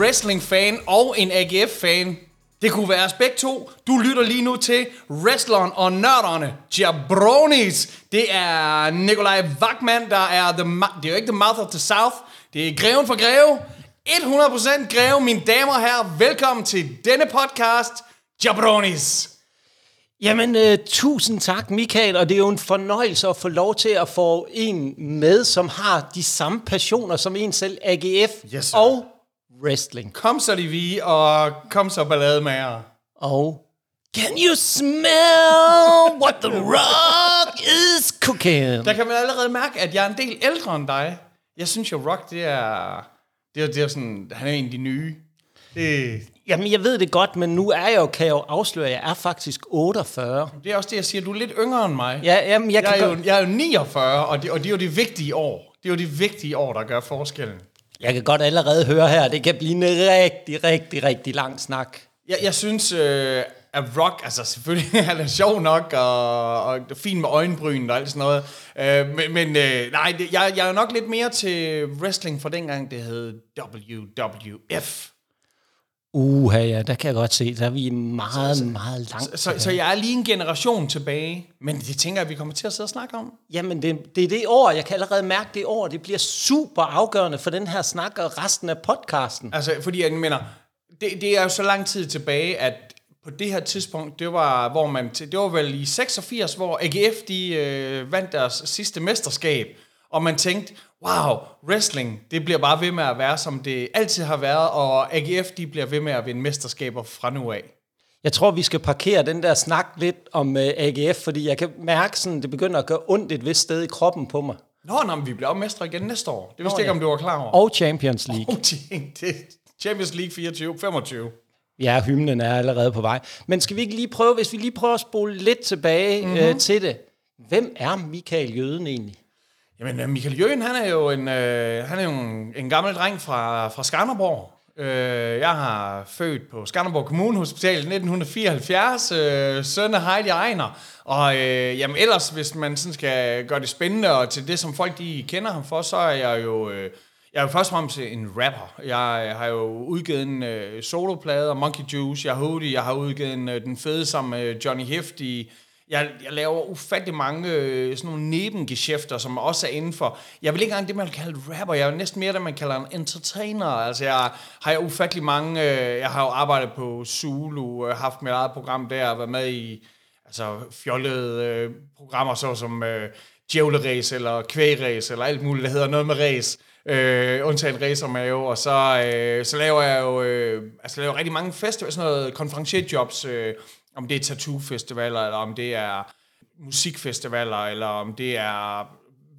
wrestling-fan og en AGF-fan. Det kunne være os begge to. Du lytter lige nu til wrestleren og nørderne, Jabronis. Det er Nikolaj Wagman, der er the, det er jo ikke the mouth of the south. Det er greven for greve. 100% greve, mine damer og herrer. Velkommen til denne podcast, Jabronis. Jamen, uh, tusind tak, Michael, og det er jo en fornøjelse at få lov til at få en med, som har de samme passioner som en selv, AGF Yes, sir. og wrestling. Kom så, vi, og kom så ballade med jer. Og can you smell what the rock is cooking? Der kan man allerede mærke, at jeg er en del ældre end dig. Jeg synes jo, Rock, det er... Det er, det er sådan, han er en af de nye. Det, Jamen, jeg ved det godt, men nu er jeg jo, kan jeg jo afsløre, at jeg er faktisk 48. det er også det, jeg siger. Du er lidt yngre end mig. Ja, jamen, jeg Jeg kan, er, jo, jeg er jo 49, og det, og det er jo de vigtige år. Det er jo de vigtige år, der gør forskellen jeg kan godt allerede høre her, at det kan blive en rigtig, rigtig, rigtig lang snak. Jeg, jeg synes, øh, at Rock, altså selvfølgelig han er sjov nok, og, og fin med øjenbryn og alt sådan noget. Øh, men men øh, nej, jeg, jeg er nok lidt mere til wrestling fra dengang, det hed WWF. Uha, ja, der kan jeg godt se, der er vi meget, så, meget langt. Så, så jeg er lige en generation tilbage, men det tænker jeg, vi kommer til at sidde og snakke om. Jamen, det, det er det år, jeg kan allerede mærke det år, det bliver super afgørende for den her snak og resten af podcasten. Altså, fordi jeg mener, det, det er jo så lang tid tilbage, at på det her tidspunkt, det var, hvor man, det var vel i 86, hvor AGF de øh, vandt deres sidste mesterskab, og man tænkte, wow, wrestling, det bliver bare ved med at være, som det altid har været, og AGF, de bliver ved med at vinde mesterskaber fra nu af. Jeg tror, vi skal parkere den der snak lidt om uh, AGF, fordi jeg kan mærke, sådan, det begynder at gøre ondt et vist sted i kroppen på mig. Nå, nå, men vi bliver mestre igen næste år. Det vidste jeg ikke, om du var klar over. Og Champions League. Oh, det, det, Champions League 24, 25. Ja, hymnen er allerede på vej. Men skal vi ikke lige prøve, hvis vi lige prøver at spole lidt tilbage mm-hmm. uh, til det. Hvem er Michael Jøden egentlig? Jamen, øh, Michael Jøen, han er jo en, øh, han er jo en, en gammel dreng fra, fra Skanderborg. Øh, jeg har født på Skanderborg Kommunehospital i 1974, øh, søn af Heidi Ejner. Og øh, jamen, ellers, hvis man sådan skal gøre det spændende, og til det, som folk de kender ham for, så er jeg jo... Øh, jeg er jo først og fremmest en rapper. Jeg har jo udgivet en øh, soloplade og Monkey Juice, jeg har Hoodie, jeg har udgivet en, øh, den fede sammen med øh, Johnny Hift i jeg, jeg laver ufattelig mange øh, sådan nogle nebengeschæfter, som også er inden for... Jeg vil ikke engang det, man kalder rapper. Jeg er næsten mere det, man kalder en entertainer. Altså, jeg har jo ufattelig mange... Øh, jeg har jo arbejdet på Zulu, øh, haft mit eget program der, været med i altså, fjollede øh, programmer, såsom øh, Djævleræs eller Kvægræs eller alt muligt, der hedder noget med ræs. Øh, undtagen racermave, og så, øh, så laver jeg jo øh, altså, laver rigtig mange festivaler, sådan noget konferencierjobs, øh, om det er tattoo-festivaler, eller om det er musikfestivaler, eller om det er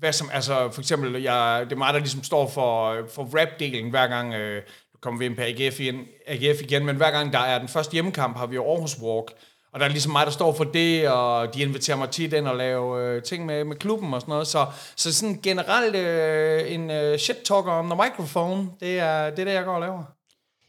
hvad som, altså for eksempel, jeg, det er mig, der ligesom står for, for rap-delen hver gang, øh, nu kommer vi ind på AGF igen, AGF igen, men hver gang der er den første hjemmekamp, har vi jo Aarhus Walk, og der er ligesom mig, der står for det, og de inviterer mig tit ind og lave øh, ting med, med klubben og sådan noget, så, så sådan generelt øh, en øh, shit-talker om the microphone, det er, det er det, jeg går og laver.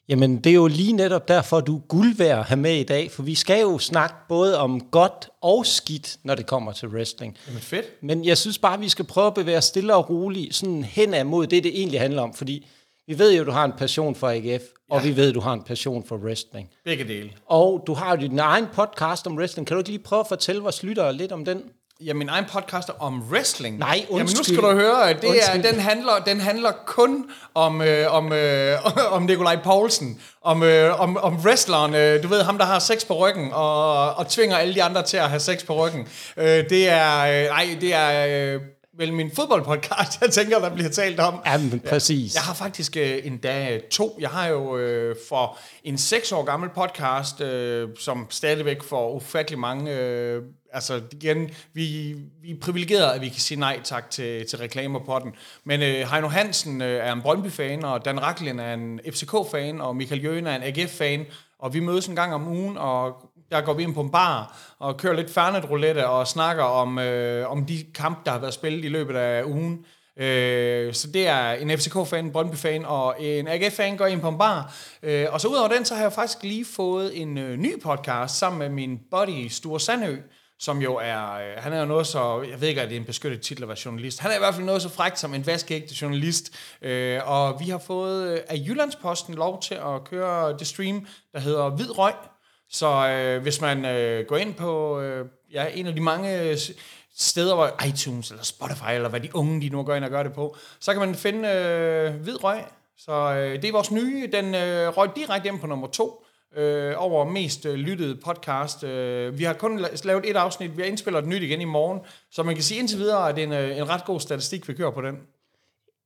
Jamen, det er jo lige netop derfor, du er guld værd at have med i dag, for vi skal jo snakke både om godt og skidt, når det kommer til wrestling. Jamen fedt. Men jeg synes bare, vi skal prøve at bevæge os stille og roligt sådan hen ad mod det, det egentlig handler om, fordi vi ved jo, du har en passion for AGF, ja. og vi ved, du har en passion for wrestling. Begge dele. Og du har jo din egen podcast om wrestling. Kan du ikke lige prøve at fortælle vores lyttere lidt om den? Ja, min egen podcast om wrestling. Nej, Jamen nu undskyld. skal du høre, at det er, Undskyld. den, handler, den handler kun om, øh, om, øh, om Nikolaj Poulsen. Om, øh, om, om wrestleren, øh, du ved ham, der har sex på ryggen, og, og tvinger alle de andre til at have sex på ryggen. Øh, det er, øh, nej, det er øh, vel min fodboldpodcast, jeg tænker, der bliver talt om. Jamen, præcis. Jeg har faktisk øh, endda to. Jeg har jo øh, for en seks år gammel podcast, øh, som stadigvæk får ufattelig mange... Øh, altså igen, vi, vi er privilegerede, at vi kan sige nej tak til, til reklamer på den. Men øh, Heino Hansen øh, er en Brøndby-fan, og Dan Raklin er en FCK-fan, og Michael Jøen er en AGF-fan. Og vi mødes en gang om ugen, og der går vi ind på en bar og kører lidt fernet roulette og snakker om, øh, om de kampe, der har været spillet i løbet af ugen. Øh, så det er en FCK-fan, en Brøndby-fan og en AGF-fan går ind på en bar. Øh, og så udover den, så har jeg faktisk lige fået en øh, ny podcast sammen med min buddy Sture Sandø, som jo er, øh, han er jo noget så, jeg ved ikke, at det er en beskyttet titel at være journalist, han er i hvert fald noget så frækt som en vaskeægte journalist, øh, og vi har fået øh, af Jyllandsposten lov til at køre det stream, der hedder Hvid Røg, så øh, hvis man øh, går ind på øh, ja, en af de mange øh, steder, hvor iTunes eller Spotify, eller hvad de unge de nu går ind og gør det på, så kan man finde øh, Hvid Røg. Så øh, det er vores nye, den øh, røg direkte ind på nummer to øh, over mest øh, lyttede podcast. Øh, vi har kun lavet et afsnit, vi har indspillet et nyt igen i morgen, så man kan sige indtil videre, at det er en, øh, en ret god statistik, vi kører på den.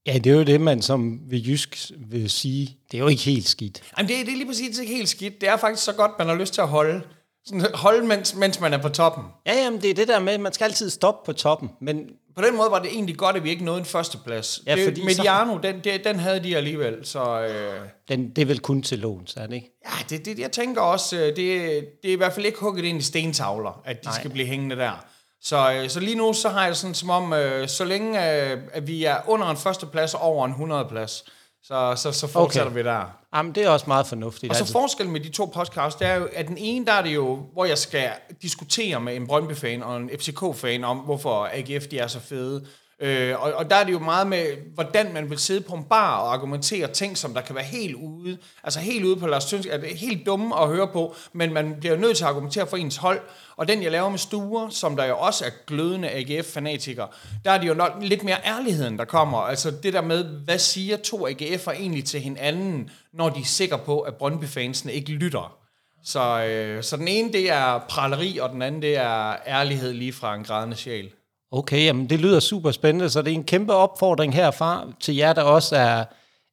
Ja, det er jo det, man som ved Jysk vil sige, det er jo ikke helt skidt. Jamen, det, det er lige præcis ikke helt skidt. Det er faktisk så godt, man har lyst til at holde. Sådan, holde, mens, mens man er på toppen. Ja, jamen, det er det der med, man skal altid stoppe på toppen, men... På den måde var det egentlig godt, at vi ikke nåede en førsteplads. Ja, det, Mediano, så... den, det, den havde de alligevel, så... Øh... Den, det er vel kun til låns, er det ikke? Ja, det, det, jeg tænker også, øh, det, det er i hvert fald ikke hugget ind i stentavler, at de Nej. skal blive hængende der. Så, øh, så lige nu, så har jeg sådan som om, øh, så længe at vi er under en førsteplads og over en 100 plads, så, så, så fortsætter okay. vi der. Jamen, det er også meget fornuftigt. Og så altså. forskellen med de to podcasts, det er jo, at den ene, der er det jo, hvor jeg skal diskutere med en Brøndby-fan og en FCK-fan om, hvorfor AGF de er så fede. Øh, og, og der er det jo meget med, hvordan man vil sidde på en bar og argumentere ting, som der kan være helt ude, altså helt ude på Lars Tønsk, er det helt dumme at høre på, men man bliver jo nødt til at argumentere for ens hold. Og den, jeg laver med Stuer, som der jo også er glødende AGF-fanatikere, der er det jo nok lidt mere ærligheden, der kommer. Altså det der med, hvad siger to AGF'er egentlig til hinanden, når de er sikre på, at Brøndby-fansene ikke lytter. Så, øh, så den ene, det er praleri, og den anden, det er ærlighed lige fra en grædende sjæl. Okay, jamen det lyder super spændende, så det er en kæmpe opfordring herfra til jer, der også er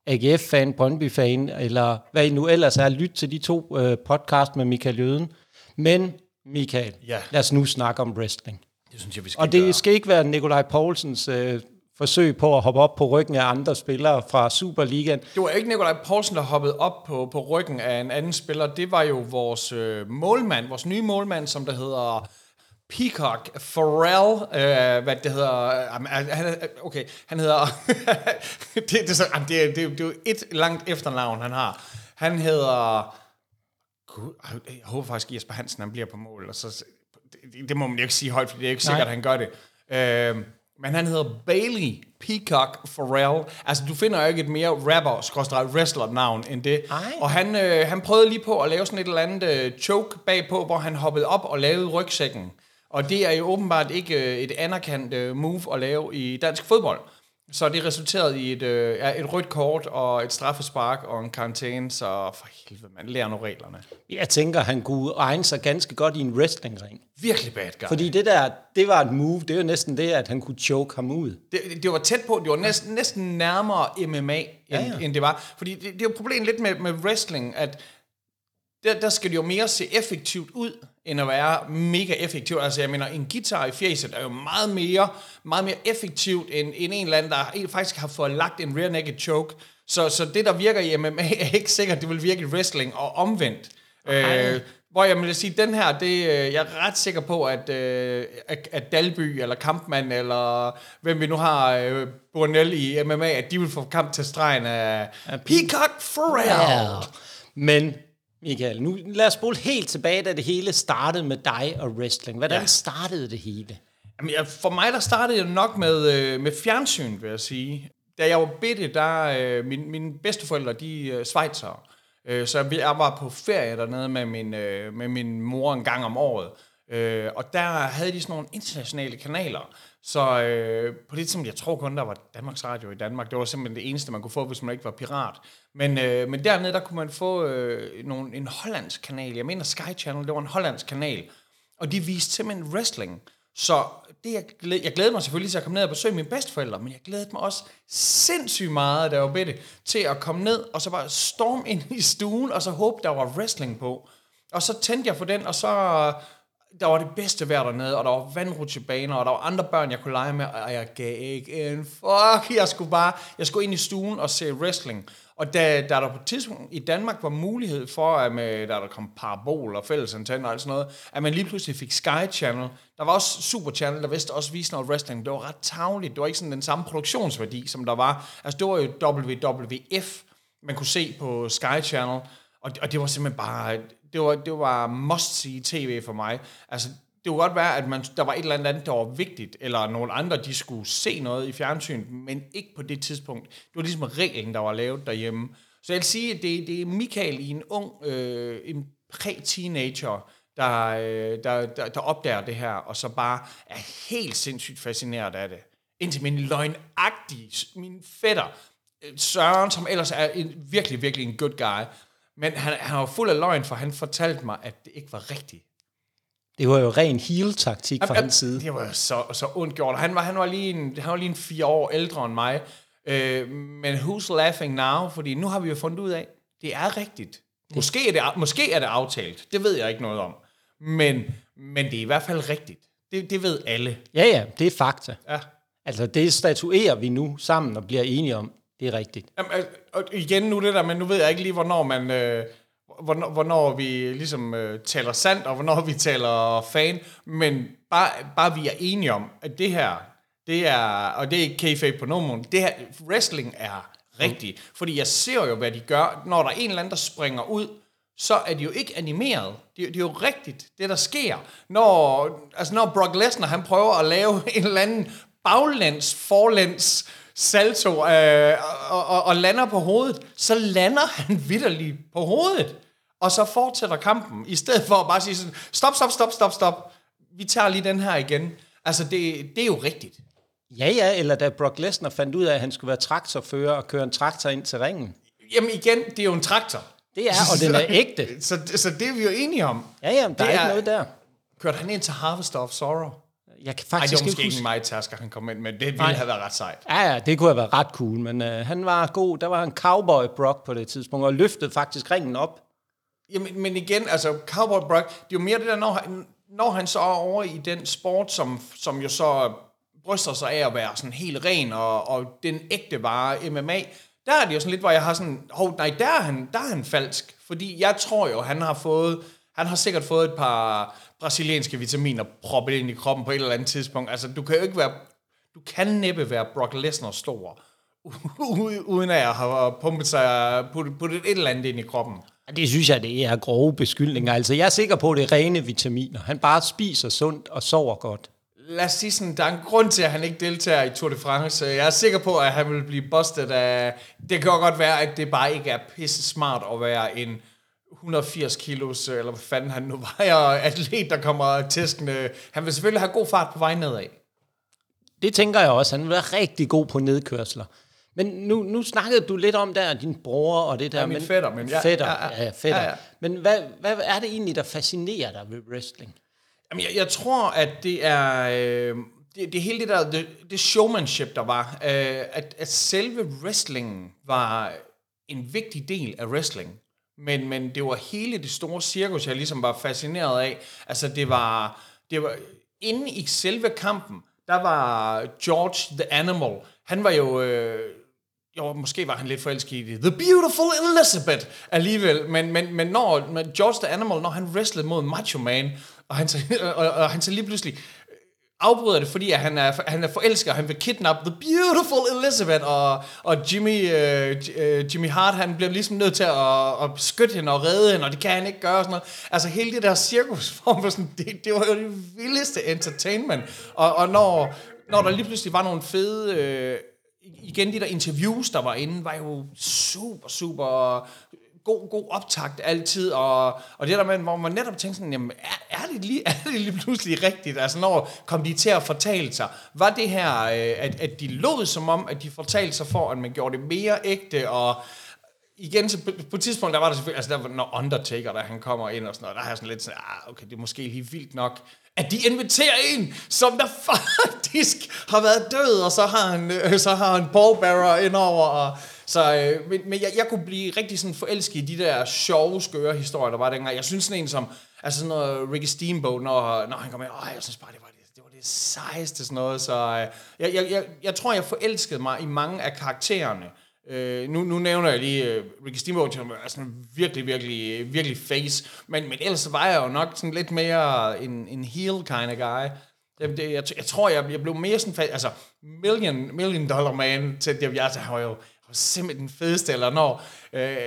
AGF-fan, Brøndby-fan, eller hvad I nu ellers er, lyt til de to øh, podcast med Michael Jøden. Men Michael, ja. lad os nu snakke om wrestling. Det synes jeg, vi skal Og det gøre. skal ikke være Nikolaj Poulsens øh, forsøg på at hoppe op på ryggen af andre spillere fra Superligaen. Det var ikke Nikolaj Poulsen, der hoppede op på, på ryggen af en anden spiller. Det var jo vores øh, målmand, vores nye målmand, som der hedder Peacock Farrell, øh, hvad det hedder, øh, han, okay, han hedder, det, det, det, det, det, det er jo et langt efternavn, han har. Han hedder, Gud, jeg håber faktisk, at Jesper Hansen han bliver på mål, og så, det, det må man jo ikke sige højt, for det er ikke sikkert, at han gør det. Øh, men han hedder Bailey Peacock Farrell. Altså, du finder jo ikke et mere rapper, wrestler navn end det. Ej. Og han, øh, han prøvede lige på at lave sådan et eller andet øh, choke bagpå, hvor han hoppede op og lavede rygsækken. Og det er jo åbenbart ikke øh, et anerkendt øh, move at lave i dansk fodbold. Så det resulterede i et, øh, et rødt kort og et straffespark og en karantæne, så for helvede, man lærer nu reglerne. Jeg tænker, han kunne egne sig ganske godt i en wrestlingring. Virkelig bad guy. Fordi det der, det var et move, det jo næsten det, at han kunne choke ham ud. Det, det var tæt på, det var næsten, næsten nærmere MMA, end, ja, ja. end det var. Fordi det, det er jo problemet lidt med, med wrestling, at der, der skal det jo mere se effektivt ud, end at være mega effektivt. Altså jeg mener, en guitar i fjeset er jo meget mere, meget mere effektivt, end, end en eller anden, der faktisk har fået lagt en rear naked choke. Så, så det, der virker i MMA, er ikke sikkert, det vil virke i wrestling, og omvendt. Øh, hvor jeg vil sige, den her, det, øh, jeg er ret sikker på, at, øh, at, at Dalby, eller Kampmann, eller hvem vi nu har, øh, Bornell i MMA, at de vil få kamp til stregen af Peacock Farrell. Men Michael, nu lad os spole helt tilbage, da det hele startede med dig og wrestling. Hvordan ja. startede det hele? Jamen, ja, for mig der startede det nok med, øh, med fjernsyn, vil jeg sige. Da jeg var bitte, der øh, min, mine bedsteforældre, de øh, svejtsere. Øh, så jeg var på ferie dernede med min, øh, med min mor en gang om året. Øh, og der havde de sådan nogle internationale kanaler. Så øh, på det tidspunkt, jeg tror kun, der var Danmarks Radio i Danmark. Det var simpelthen det eneste, man kunne få, hvis man ikke var pirat. Men, øh, men dernede, der kunne man få øh, nogle, en hollandsk kanal. Jeg mener Sky Channel, det var en hollandsk kanal. Og de viste simpelthen wrestling. Så det, jeg, glæd, jeg glædede mig selvfølgelig til at komme ned og besøge mine bedsteforældre, men jeg glædede mig også sindssygt meget, da jeg var bitte, til at komme ned og så bare storm ind i stuen, og så håbe, der var wrestling på. Og så tændte jeg for den, og så der var det bedste vejr dernede, og der var vandrutsjebaner, og der var andre børn, jeg kunne lege med, og jeg gav ikke en fuck. Jeg skulle bare, jeg skulle ind i stuen og se wrestling. Og da, da der på et tidspunkt i Danmark var mulighed for, at med, da der kom parabol og fællesantenne og alt sådan noget, at man lige pludselig fik Sky Channel. Der var også Super Channel, der vidste også vise noget wrestling. Det var ret tavligt. Det var ikke sådan den samme produktionsværdi, som der var. Altså, det var jo WWF, man kunne se på Sky Channel. Og, og det var simpelthen bare det var, det var must-see tv for mig. Altså, det kunne godt være, at man, der var et eller andet, der var vigtigt, eller nogle andre, de skulle se noget i fjernsynet, men ikke på det tidspunkt. Det var ligesom reglen, der var lavet derhjemme. Så jeg vil sige, at det, det er Michael i en ung, øh, en præ-teenager, der, øh, der, der, der opdager det her, og så bare er helt sindssygt fascineret af det. Indtil min løgnagtige, min fætter, øh, Søren, som ellers er en, virkelig, virkelig en good guy, men han, han var fuld af løgn, for han fortalte mig, at det ikke var rigtigt. Det var jo ren heel-taktik fra hans side. Det var så, så ondt gjort. Han var, han, var lige en, han var lige en fire år ældre end mig. Øh, men who's laughing now? Fordi nu har vi jo fundet ud af, det er rigtigt. Måske er det, måske er det aftalt. Det ved jeg ikke noget om. Men, men det er i hvert fald rigtigt. Det, det ved alle. Ja, ja, det er fakta. Ja. Altså, det statuerer vi nu sammen og bliver enige om. Det er rigtigt. Jamen, og igen nu det der, men nu ved jeg ikke lige, hvornår man... Øh, hvornår, hvornår vi ligesom øh, taler sandt, og hvornår vi taler fan, men bare, bare vi er enige om, at det her, det er, og det er ikke kayfabe på nogen måde, det her, wrestling er rigtigt, fordi jeg ser jo, hvad de gør, når der er en eller anden, der springer ud, så er de jo ikke animeret. Det, det er jo rigtigt, det der sker. Når, altså når Brock Lesnar, han prøver at lave en eller anden baglæns, forlæns salto øh, og, og, og lander på hovedet, så lander han vidderligt på hovedet. Og så fortsætter kampen, i stedet for at bare sige sådan, stop, stop, stop, stop, stop. Vi tager lige den her igen. Altså, det, det er jo rigtigt. Ja, ja, eller da Brock Lesnar fandt ud af, at han skulle være traktorfører og køre en traktor ind til ringen. Jamen igen, det er jo en traktor. Det er, og den er ægte. Så, så det er vi jo enige om. Ja, ja, der Det er ikke er- noget der. Kørte han ind til Harvest of Sorrow? Jeg kan Nej, det faktisk var måske ikke ikke huske. mig tasker, han kom ind, men det ville Nej. have været ret sejt. Ja, ja, det kunne have været ret cool, men øh, han var god. Der var han cowboy Brock på det tidspunkt, og løftede faktisk ringen op. Jamen, men igen, altså Cowboy Brock, det er jo mere det der, når han, når han så er over i den sport, som, som jo så bryster sig af at være sådan helt ren, og, og den ægte vare MMA, der er det jo sådan lidt, hvor jeg har sådan, hov, nej, der er han, der er han falsk. Fordi jeg tror jo, han har fået, han har sikkert fået et par brasilianske vitaminer proppet ind i kroppen på et eller andet tidspunkt. Altså, du kan jo ikke være, du kan næppe være Brock Lesnar stor, uden at jeg har pumpet sig, puttet, puttet et eller andet ind i kroppen. Det synes jeg, det er grove beskyldninger. Altså, jeg er sikker på, at det er rene vitaminer. Han bare spiser sundt og sover godt. lad os sige sådan, der er en grund til, at han ikke deltager i Tour de France. Jeg er sikker på, at han vil blive busted af... Det kan godt være, at det bare ikke er pisse smart at være en 180 kilos, eller hvad fanden han nu vejer, atlet, der kommer tæskende. Han vil selvfølgelig have god fart på vej nedad. Det tænker jeg også. Han vil være rigtig god på nedkørsler. Men nu, nu snakkede du lidt om der, din bror og det der. Ja, min men, fætter, men ja, fætter, ja, ja, ja. ja, fætter. Ja, ja. Men hvad, hvad er det egentlig, der fascinerer dig ved wrestling? Jamen, jeg, jeg tror, at det er... Øh, det, det hele det der, det, det showmanship, der var, øh, at, at selve wrestlingen var en vigtig del af wrestling. Men, men det var hele det store cirkus, jeg ligesom var fascineret af. Altså, det var... Det var inde i selve kampen, der var George the Animal. Han var jo... Øh, jo, måske var han lidt forelsket i det. The Beautiful Elizabeth alligevel. Men, men, men når når George the Animal, når han wrestlede mod Macho Man, og han så, og, og han så lige pludselig afbryder det, fordi at han, er, han er forelsket, og han vil kidnappe The Beautiful Elizabeth, og, og Jimmy, øh, øh, Jimmy Hart, han bliver ligesom nødt til at, at beskytte hende og redde hende, og det kan han ikke gøre, og sådan noget. Altså hele det der cirkusform, var sådan, det, det var jo det vildeste entertainment. Og, og når, når der lige pludselig var nogle fede... Øh, igen, de der interviews, der var inde, var jo super, super god, god optakt altid, og, og det der med, hvor man netop tænkte sådan, jamen, er, er, det lige, er det lige pludselig rigtigt? Altså, når kom de til at fortale sig? Var det her, øh, at, at de lod som om, at de fortalte sig for, at man gjorde det mere ægte, og igen, så på, på et tidspunkt, der var der selvfølgelig, altså der var, når Undertaker, der han kommer ind og sådan noget, der har jeg sådan lidt sådan, ah, okay, det er måske lige vildt nok, at de inviterer en, som der faktisk har været død, og så har han, øh, så har han pallbearer indover, og så, øh, men, men jeg, jeg kunne blive rigtig sådan forelsket i de der sjove, skøre historier, der var dengang. Jeg synes sådan en som, altså sådan noget Ricky Steamboat, når, når han kom med, åh, jeg synes bare, det var det, det var det sejeste sådan noget, så øh, jeg, jeg, jeg, jeg tror, jeg forelskede mig i mange af karaktererne, Øh, nu, nu nævner jeg lige øh, Ricky Steamboat, som er sådan virkelig, virkelig, virkelig face. Men, men ellers var jeg jo nok sådan lidt mere en, en heel kind of guy. Det, det, jeg, jeg tror, jeg, jeg blev mere sådan altså Million, million Dollar Man, til det, jeg, altså, han var jo simpelthen den fedeste, eller når, øh,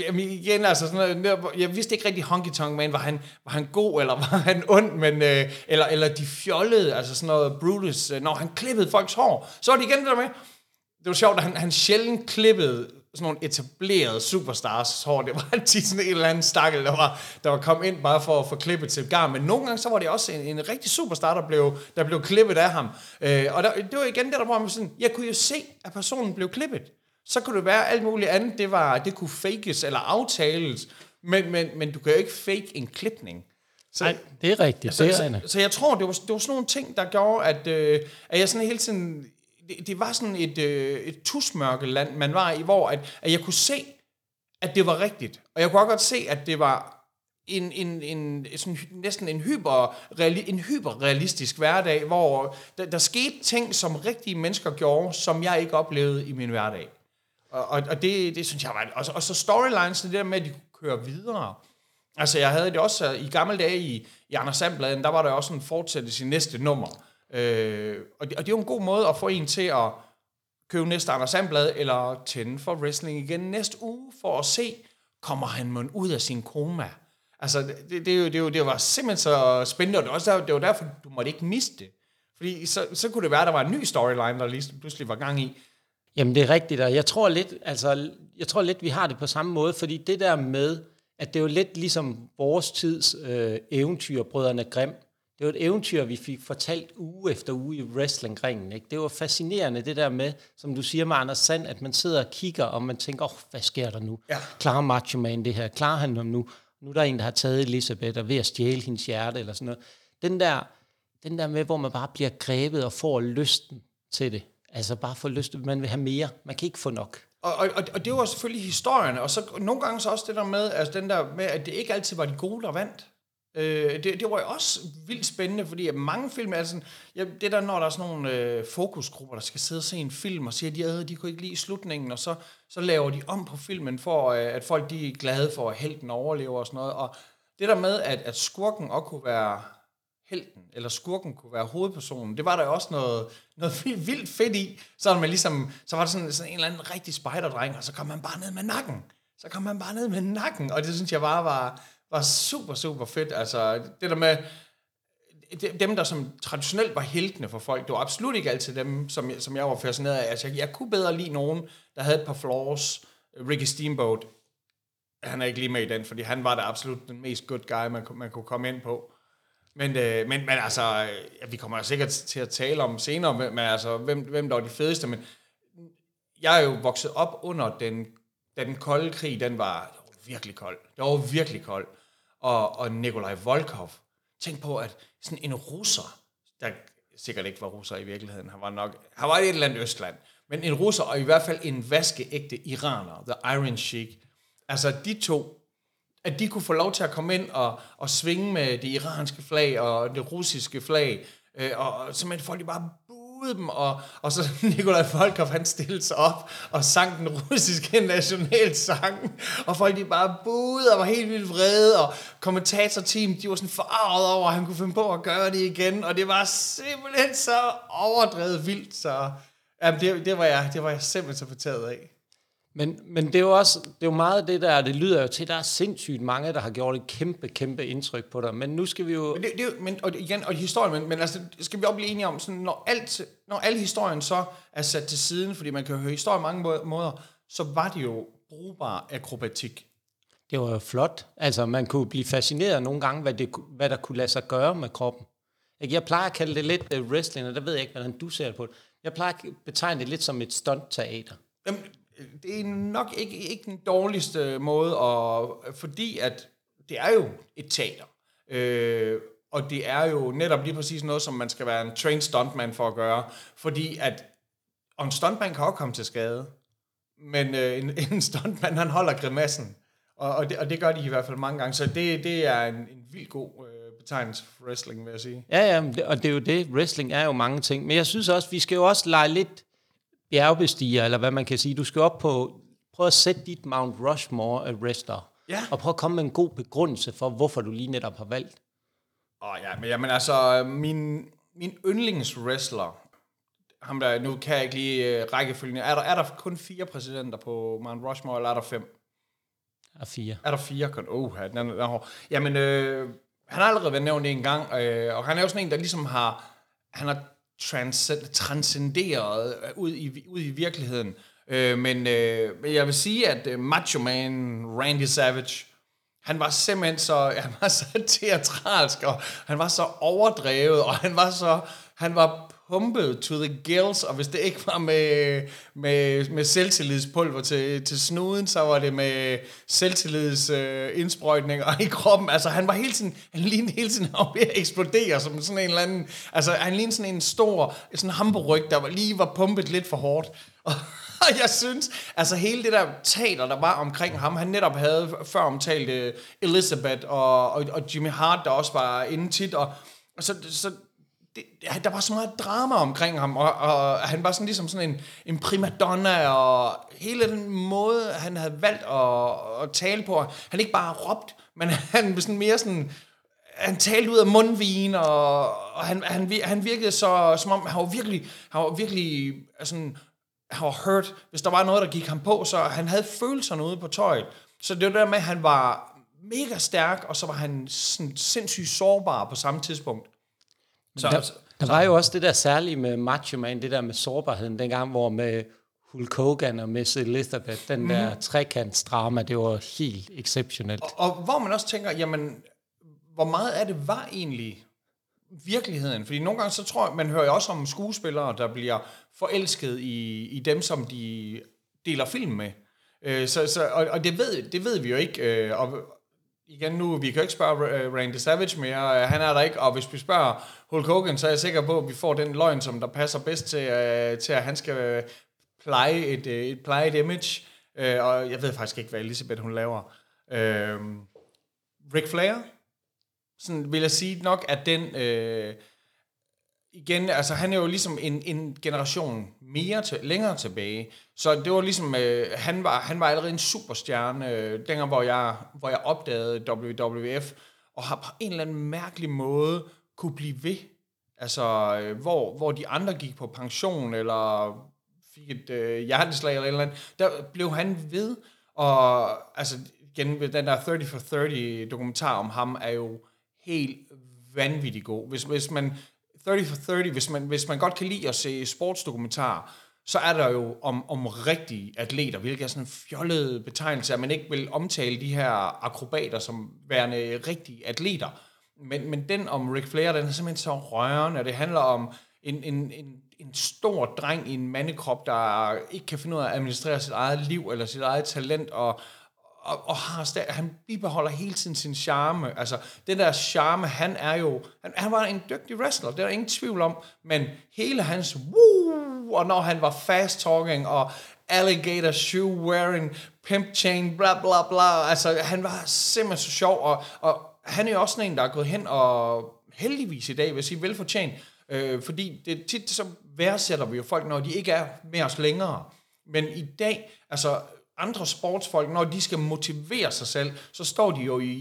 jamen igen, altså sådan noget, jeg vidste ikke rigtig Honky Tonk Man, var han, var han god, eller var han ond, men, øh, eller, eller de fjollede, altså sådan noget Brutus, øh, når han klippede folks hår, så var det igen det der med, det var sjovt, at han, han sjældent klippede sådan nogle etablerede superstars hår. Det var altid sådan en eller anden stakkel, der var, der var kommet ind bare for at få klippet til gar. Men nogle gange, så var det også en, en rigtig superstar, der blev, der blev klippet af ham. Øh, og der, det var igen det, der var sådan, jeg kunne jo se, at personen blev klippet. Så kunne det være alt muligt andet. Det, var, det kunne fakes eller aftales. Men, men, men du kan jo ikke fake en klipning. Så, Nej, det er rigtigt. Så, det er så, så, så jeg tror, det var, det var sådan nogle ting, der gjorde, at, øh, at jeg sådan hele tiden det, det var sådan et, øh, et tusmørkeland, man var i, hvor at, at jeg kunne se, at det var rigtigt. Og jeg kunne også godt se, at det var en, en, en sådan, næsten en, hyper, en hyperrealistisk hverdag, hvor der, der skete ting, som rigtige mennesker gjorde, som jeg ikke oplevede i min hverdag. Og, og, og det, det synes jeg var... Og, og så storylines, det der med, at de kunne køre videre. Altså, jeg havde det også øh, i gamle dage i, i Anders Sandbladen, der var der også en fortsættelse i næste nummer Øh, og, det, og det er jo en god måde at få en til at købe næste Anders Sandblad, eller tænde for wrestling igen næste uge, for at se, kommer han mon ud af sin koma? Altså, det, det, det, det, det var simpelthen så spændende, og det også der, det var derfor, du måtte ikke miste det. Fordi så, så kunne det være, at der var en ny storyline, der lige pludselig var gang i. Jamen, det er rigtigt, og jeg tror lidt, altså, jeg tror lidt, vi har det på samme måde, fordi det der med, at det er jo lidt ligesom vores tids øh, eventyr, Brødrene Grimm, det var et eventyr, vi fik fortalt uge efter uge i wrestlingringen. Ikke? Det var fascinerende, det der med, som du siger med Anders Sand, at man sidder og kigger, og man tænker, oh, hvad sker der nu? Ja. Klarer Macho Man det her? Klarer han ham nu? Nu er der en, der har taget Elisabeth og ved at stjæle hendes hjerte, eller sådan noget. Den der, den der med, hvor man bare bliver grebet og får lysten til det. Altså bare få lyst, man vil have mere. Man kan ikke få nok. Og, og, og det var selvfølgelig historien, og så nogle gange så også det der med, altså den der med, at det ikke altid var de gode, der vandt. Øh, det, det var jo også vildt spændende, fordi at mange film er sådan, ja, det der, når der er sådan nogle øh, fokusgrupper, der skal sidde og se en film, og siger, at de, havde, de kunne ikke lide slutningen, og så, så laver de om på filmen, for øh, at folk de er glade for, at helten overlever og sådan noget. Og det der med, at, at skurken også kunne være helten, eller skurken kunne være hovedpersonen, det var der jo også noget, noget vildt, vildt fedt i. Så, man ligesom, så var der sådan, sådan en eller anden rigtig spejderdreng, og så kom man bare ned med nakken. Så kom man bare ned med nakken, og det synes jeg bare var, var super, super fedt. Altså, det der med, dem, der som traditionelt var heltene for folk, det var absolut ikke altid dem, som, jeg, som jeg var fascineret af. Altså, jeg, jeg kunne bedre lide nogen, der havde et par flaws. Ricky Steamboat, han er ikke lige med i den, fordi han var da absolut den mest good guy, man, man kunne komme ind på. Men, øh, men, men altså, ja, vi kommer sikkert til at tale om senere, men altså, hvem, hvem der var de fedeste, men jeg er jo vokset op under den, da den kolde krig, den var, virkelig kold. Det var virkelig kold. Og, og Nikolaj Volkov. Tænk på, at sådan en russer, der sikkert ikke var russer i virkeligheden, han var nok, han var i et eller andet Østland, men en russer, og i hvert fald en vaskeægte iraner, The Iron Sheik. Altså de to, at de kunne få lov til at komme ind og, og svinge med det iranske flag og det russiske flag, øh, og, og simpelthen folk de bare buede dem, og, og så Nikolaj Volkov, han stillede sig op og sang den russiske nationalsang, og folk de bare buede og var helt vildt vrede, og kommentatorteam, de var sådan forarvet over, at han kunne finde på at gøre det igen, og det var simpelthen så overdrevet vildt, så jamen, det, det, var jeg, det var jeg simpelthen så fortaget af. Men, men det er jo også det er jo meget det der, det lyder jo til, der er sindssygt mange, der har gjort et kæmpe, kæmpe indtryk på dig. Men nu skal vi jo... Men, det, det, men og igen, og historien, men, men altså, skal vi også blive enige om, sådan, når, alt, når al historien så er sat til siden, fordi man kan høre historie mange måder, så var det jo brugbar akrobatik. Det var jo flot. Altså, man kunne blive fascineret nogle gange, hvad, det, hvad der kunne lade sig gøre med kroppen. Jeg plejer at kalde det lidt uh, wrestling, og der ved jeg ikke, hvordan du ser på det. Jeg plejer at betegne det lidt som et stunt-teater. Jamen, det er nok ikke, ikke den dårligste måde, og, fordi at det er jo et teater. Øh, og det er jo netop lige præcis noget, som man skal være en trained stuntman for at gøre. Fordi at, og en stuntman kan også komme til skade, men øh, en, en stuntman, han holder grimassen. Og, og, det, og det gør de i hvert fald mange gange. Så det, det er en, en vild god øh, betegnelse for wrestling, vil jeg sige. Ja, ja, og det er jo det. Wrestling er jo mange ting. Men jeg synes også, vi skal jo også lege lidt bjergbestiger, eller hvad man kan sige. Du skal op på, prøv at sætte dit Mount Rushmore af wrestler, ja. og prøv at komme med en god begrundelse for, hvorfor du lige netop har valgt. Åh oh, ja, men jamen altså, min, min yndlingswrestler, ham der, nu kan jeg ikke lige uh, rækkefølgen. Er der, er der kun fire præsidenter på Mount Rushmore, eller er der fem? Er fire. Er der fire? Kun? Oh, den er, den er hård. Jamen, øh, han har allerede været nævnt en gang, øh, og han er jo sådan en, der ligesom har, han har trans, transcenderet øh, ud i, ud i virkeligheden. Øh, men øh, jeg vil sige, at øh, Macho Man Randy Savage, han var simpelthen så, han var så teatralsk, og han var så overdrevet, og han var så, han var pumpet to the gills, og hvis det ikke var med, med, med selvtillidspulver til, til snuden, så var det med selvtillidsindsprøjtninger øh, i kroppen. Altså, han var hele tiden, han lignede hele tiden, op ved at eksplodere som sådan en eller anden, altså, han lignede sådan en stor, sådan en der var, lige var pumpet lidt for hårdt. Og, og jeg synes, altså hele det der taler, der var omkring ham, han netop havde før omtalt uh, Elizabeth og, og, og Jimmy Hart, der også var inde tit, og, og så, så det, der var så meget drama omkring ham, og, og han var sådan ligesom sådan en, en primadonna, og hele den måde, han havde valgt at, at tale på, han ikke bare råbt, men han sådan mere sådan, han talte ud af mundvin, og, og han, han, han virkede så, som om han var virkelig, han var virkelig sådan, han var hurt, hvis der var noget, der gik ham på, så han havde følelserne ude på tøjet. Så det var der med, at han var mega stærk, og så var han sådan sindssygt sårbar på samme tidspunkt. Så, der, der var jo også det der særlige med Macho Man, det der med sårbarheden, dengang, hvor med Hulk Hogan og Miss Elizabeth, den mm-hmm. der trekantsdrama, det var helt exceptionelt. Og, og hvor man også tænker, jamen, hvor meget af det var egentlig virkeligheden? Fordi nogle gange så tror jeg, man hører jo også om skuespillere, der bliver forelsket i, i dem, som de deler film med. Øh, så, så, og, og det, ved, det ved vi jo ikke. Øh, og, igen nu, vi kan jo ikke spørge øh, Randy Savage mere, øh, han er der ikke, og hvis vi spørger Hulk Hogan, så er jeg sikker på, at vi får den løgn, som der passer bedst til, øh, til at han skal pleje et, et, pleje et image, og jeg ved faktisk ikke, hvad Elisabeth hun laver. Uh, Rick Flair, sådan vil jeg sige nok, at den... Øh, igen, altså han er jo ligesom en, en generation mere til, længere tilbage. Så det var ligesom, øh, han, var, han var allerede en superstjerne, øh, dengang hvor jeg, hvor jeg opdagede WWF, og har på en eller anden mærkelig måde kunne blive ved. Altså, øh, hvor, hvor de andre gik på pension, eller fik et øh, hjerteslag eller et eller andet, der blev han ved. Og altså, igen, den der 30 for 30 dokumentar om ham er jo helt vanvittig god. Hvis, hvis man 30 for 30, hvis man, hvis man godt kan lide at se sportsdokumentar, så er der jo om, om rigtige atleter, hvilket er sådan en fjollet betegnelse, at man ikke vil omtale de her akrobater som værende rigtige atleter. Men, men den om Ric Flair, den er simpelthen så rørende, og det handler om en, en, en, en stor dreng i en mandekrop, der ikke kan finde ud af at administrere sit eget liv eller sit eget talent, og, og, og har stadig, han bibeholder hele tiden sin charme. Altså, den der charme, han er jo... Han, han var en dygtig wrestler, det er der ingen tvivl om, men hele hans woo, og når han var fast talking, og alligator shoe wearing, pimp chain, bla bla bla, altså, han var simpelthen så sjov, og, og han er jo også en, der er gået hen, og heldigvis i dag, vil jeg sige, velfortjent, øh, fordi det tit så værdsætter vi jo folk, når de ikke er med os længere. Men i dag, altså andre sportsfolk, når de skal motivere sig selv, så står de jo i,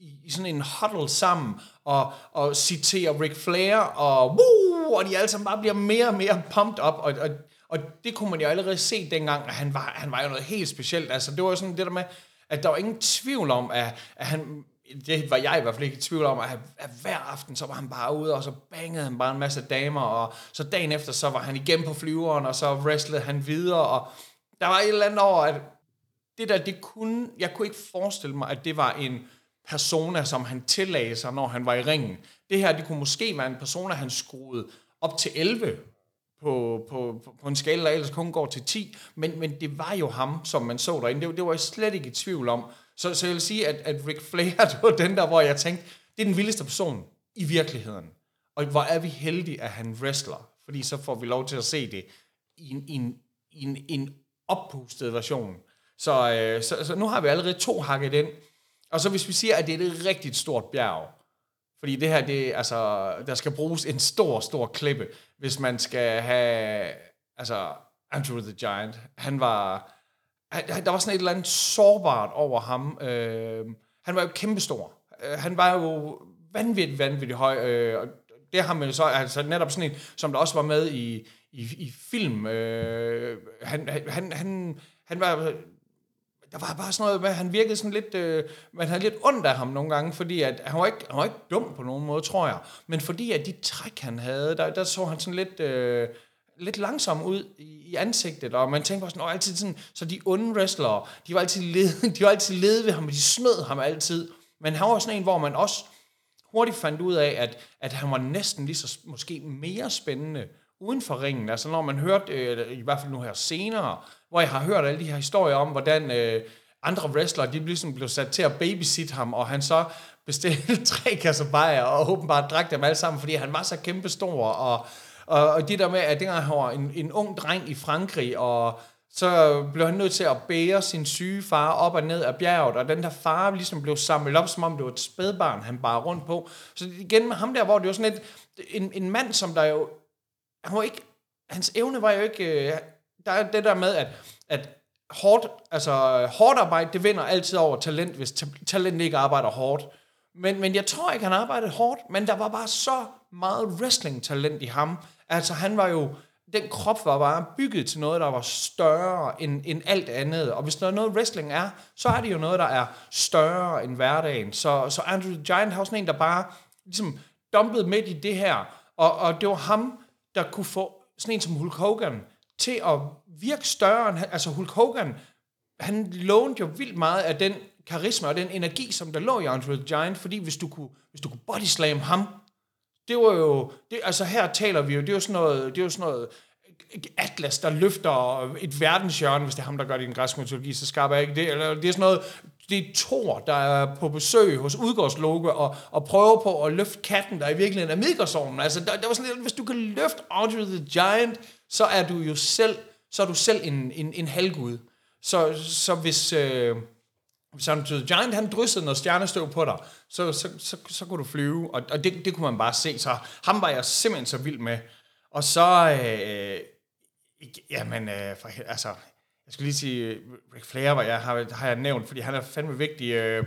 i, i sådan en huddle sammen og, og citerer Ric Flair, og, woo, og de alle sammen bare bliver mere og mere pumped op, og, og, og det kunne man jo allerede se dengang, at han var, han var jo noget helt specielt. Altså, det var jo sådan det der med, at der var ingen tvivl om, at, at han, det var jeg i hvert fald ikke i tvivl om, at, at hver aften, så var han bare ude, og så bangede han bare en masse damer, og så dagen efter, så var han igen på flyveren, og så wrestlede han videre, og der var et eller andet over, at det der, det kunne, jeg kunne ikke forestille mig, at det var en persona, som han tillagde sig, når han var i ringen. Det her, det kunne måske være en persona, han skruede op til 11 på, på, på, på en skala, der ellers kun går til 10, men, men det var jo ham, som man så derinde. Det, det var jeg slet ikke i tvivl om. Så, så jeg vil sige, at, at Ric Flair, det var den der, hvor jeg tænkte, det er den vildeste person i virkeligheden. Og hvor er vi heldige, at han wrestler, fordi så får vi lov til at se det i en, i en, i en, en oppustet version. Så, øh, så, så nu har vi allerede to hakket ind. Og så hvis vi siger, at det er et rigtig stort bjerg, fordi det her, det, altså, der skal bruges en stor, stor klippe, hvis man skal have, altså, Andrew the Giant, han var, han, der var sådan et eller andet sårbart over ham. Øh, han var jo kæmpestor. Øh, han var jo vanvittigt, vanvittigt høj. Øh, og det har man jo så, altså netop sådan en, som der også var med i, i, i film. Øh, han, han, han, han var der var bare sådan noget med, at han virkede sådan lidt, øh, man havde lidt ondt af ham nogle gange, fordi at, han, var ikke, han var ikke dum på nogen måde, tror jeg, men fordi at de træk, han havde, der, der så han sådan lidt, øh, lidt langsom ud i, i ansigtet, og man tænker sådan, altid sådan, så de onde wrestlere, de var altid lede, de var altid lede ved ham, og de snød ham altid, men han var sådan en, hvor man også hurtigt fandt ud af, at, at han var næsten lige så måske mere spændende uden for ringen. Altså når man hørte, øh, i hvert fald nu her senere, hvor jeg har hørt alle de her historier om, hvordan øh, andre wrestlere, de ligesom blev sat til at babysit ham, og han så bestilte tre kasser bajer, og åbenbart drak dem alle sammen, fordi han var så kæmpestor, og, og, og det der med, at dengang han var en, en ung dreng i Frankrig, og så blev han nødt til at bære sin syge far op og ned af bjerget, og den der far ligesom blev samlet op, som om det var et spædbarn, han bare rundt på. Så igen med ham der, hvor det var sådan et, en, en mand, som der jo, han var ikke, hans evne var jo ikke, øh, der er det der med, at, at hårdt, altså, hårdt arbejde, det vinder altid over talent, hvis ta- talent ikke arbejder hårdt. Men, men jeg tror ikke, han arbejdede hårdt, men der var bare så meget wrestling-talent i ham. Altså, han var jo, den krop var bare bygget til noget, der var større end, end alt andet. Og hvis der er noget wrestling er, så er det jo noget, der er større end hverdagen. Så, så Andrew the Giant har sådan en, der bare ligesom dumpede midt i det her. Og, og det var ham, der kunne få sådan en som Hulk Hogan til at virke større end, altså Hulk Hogan, han lånte jo vildt meget af den karisma og den energi, som der lå i Andre the Giant, fordi hvis du kunne, hvis du kunne body slam ham, det var jo, det, altså her taler vi jo, det er jo sådan noget, det er jo sådan noget Atlas, der løfter et verdenshjørne, hvis det er ham, der gør det i den græske mytologi, så skarper jeg ikke det. Eller det er sådan noget, det er Thor, der er på besøg hos Udgårdsloge og, og prøver på at løfte katten, der i virkeligheden er Midgårdsovnen. Altså, der, der var sådan lidt, hvis du kan løfte Andre the Giant, så er du jo selv, så er du selv en, en, en halvgud. Så, så hvis, øh, hvis han the Giant, han dryssede noget stjernestøv på dig, så, så, så, så kunne du flyve, og, og det, det kunne man bare se. Så ham var jeg simpelthen så vild med. Og så, øh, jamen, øh, for, altså, jeg skulle lige sige, øh, Ric Flair var jeg, har, har jeg nævnt, fordi han er fandme vigtig. Øh,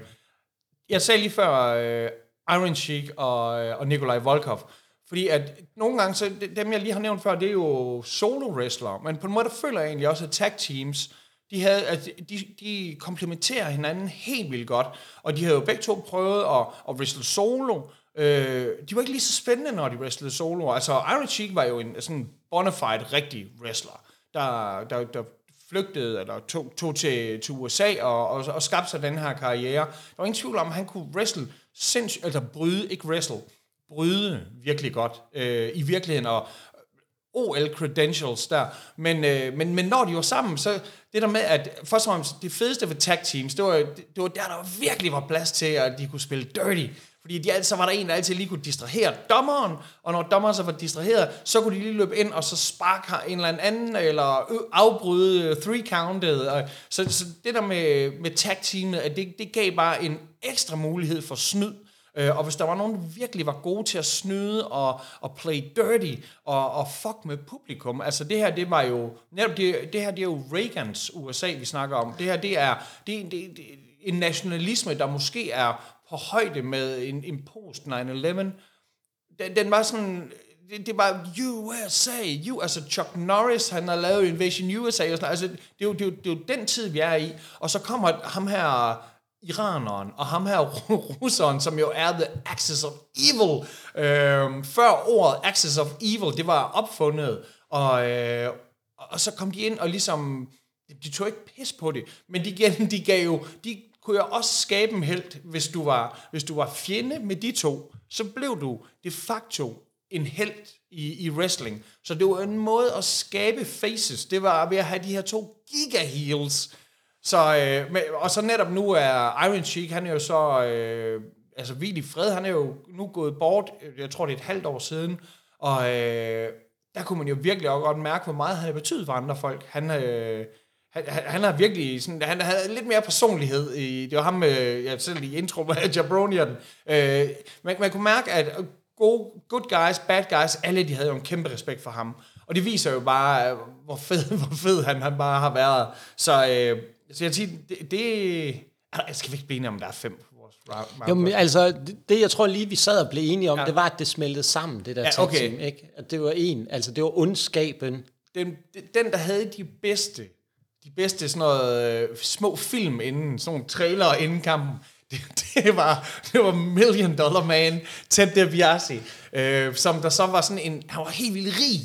jeg sagde lige før øh, Iron Sheik og, øh, og Nikolaj Volkov, fordi at nogle gange, så dem jeg lige har nævnt før, det er jo solo wrestlere, men på en måde, der føler jeg egentlig også, at tag teams, de, havde, at de, de komplementerer hinanden helt vildt godt, og de havde jo begge to prøvet at, at wrestle solo, øh, de var ikke lige så spændende, når de wrestlede solo. Altså, Iron Sheik var jo en sådan bonafide rigtig wrestler, der, der, der flygtede, eller tog, tog til, til USA og, og, og skabte sig den her karriere. Der var ingen tvivl om, at han kunne wrestle sindssygt, altså bryde, ikke wrestle, bryde virkelig godt øh, i virkeligheden, og OL-credentials der. Men, øh, men, men når de var sammen, så det der med, at først og fremmest, det fedeste ved tag teams, det var, det, det var der, der virkelig var plads til, at de kunne spille dirty. Fordi de, så var der en, der altid lige kunne distrahere dommeren, og når dommeren så var distraheret, så kunne de lige løbe ind og så sparke en eller anden, eller afbryde øh, three counted. Og, Så, så det der med, med tag-teamet, at det, det gav bare en ekstra mulighed for snyd. Øh, og hvis der var nogen, der virkelig var gode til at snyde og, og play dirty og, og fuck med publikum, altså det her, det var jo, netop det, det her, det er jo Reagans USA, vi snakker om. Det her, det er, det, det, det, en nationalisme, der måske er på højde med en, en post 9-11. Den, den var sådan, det, det var USA, you, altså Chuck Norris, han har lavet Invasion USA, og sådan, altså det er, jo, det, er jo, det er jo den tid, vi er i, og så kommer ham her iraneren, og ham her russeren, som jo er the axis of evil, øh, før ordet axis of evil, det var opfundet, og, øh, og så kom de ind og ligesom, de tog ikke pis på det, men de, de gav jo, de kunne jo også skabe en held, hvis du var, hvis du var fjende med de to, så blev du de facto en held i, i wrestling. Så det var en måde at skabe faces. Det var ved at have de her to giga heels. Så, øh, med, og så netop nu er Iron Sheik, han er jo så, øh, altså vildt i fred, han er jo nu gået bort, jeg tror det er et halvt år siden, og øh, der kunne man jo virkelig også godt mærke, hvor meget han har betydet for andre folk. Han, øh, han, han har virkelig sådan, han havde lidt mere personlighed i, det var ham, øh, jeg selv i intro med Jabronian. Øh, man, man kunne mærke, at gode, good guys, bad guys, alle de havde jo en kæmpe respekt for ham. Og det viser jo bare, øh, hvor fed, hvor fed han, han bare har været. Så, øh, så jeg siger, det, det jeg skal vi ikke blive om der er fem på Mount Jo, men altså, det, det jeg tror lige, vi sad og blev enige om, Ja. det var, at det smeltede sammen, det der Ja, okay. team, ikke? At det var en, altså det var ondskaben. den, den, der havde de bedste, de bedste sådan noget, øh, små film inden, sådan nogle trailer inden kampen, det, det, var, det var Million Dollar Man, Ted DiBiase, øh, som der så var sådan en, han var helt vildt rig,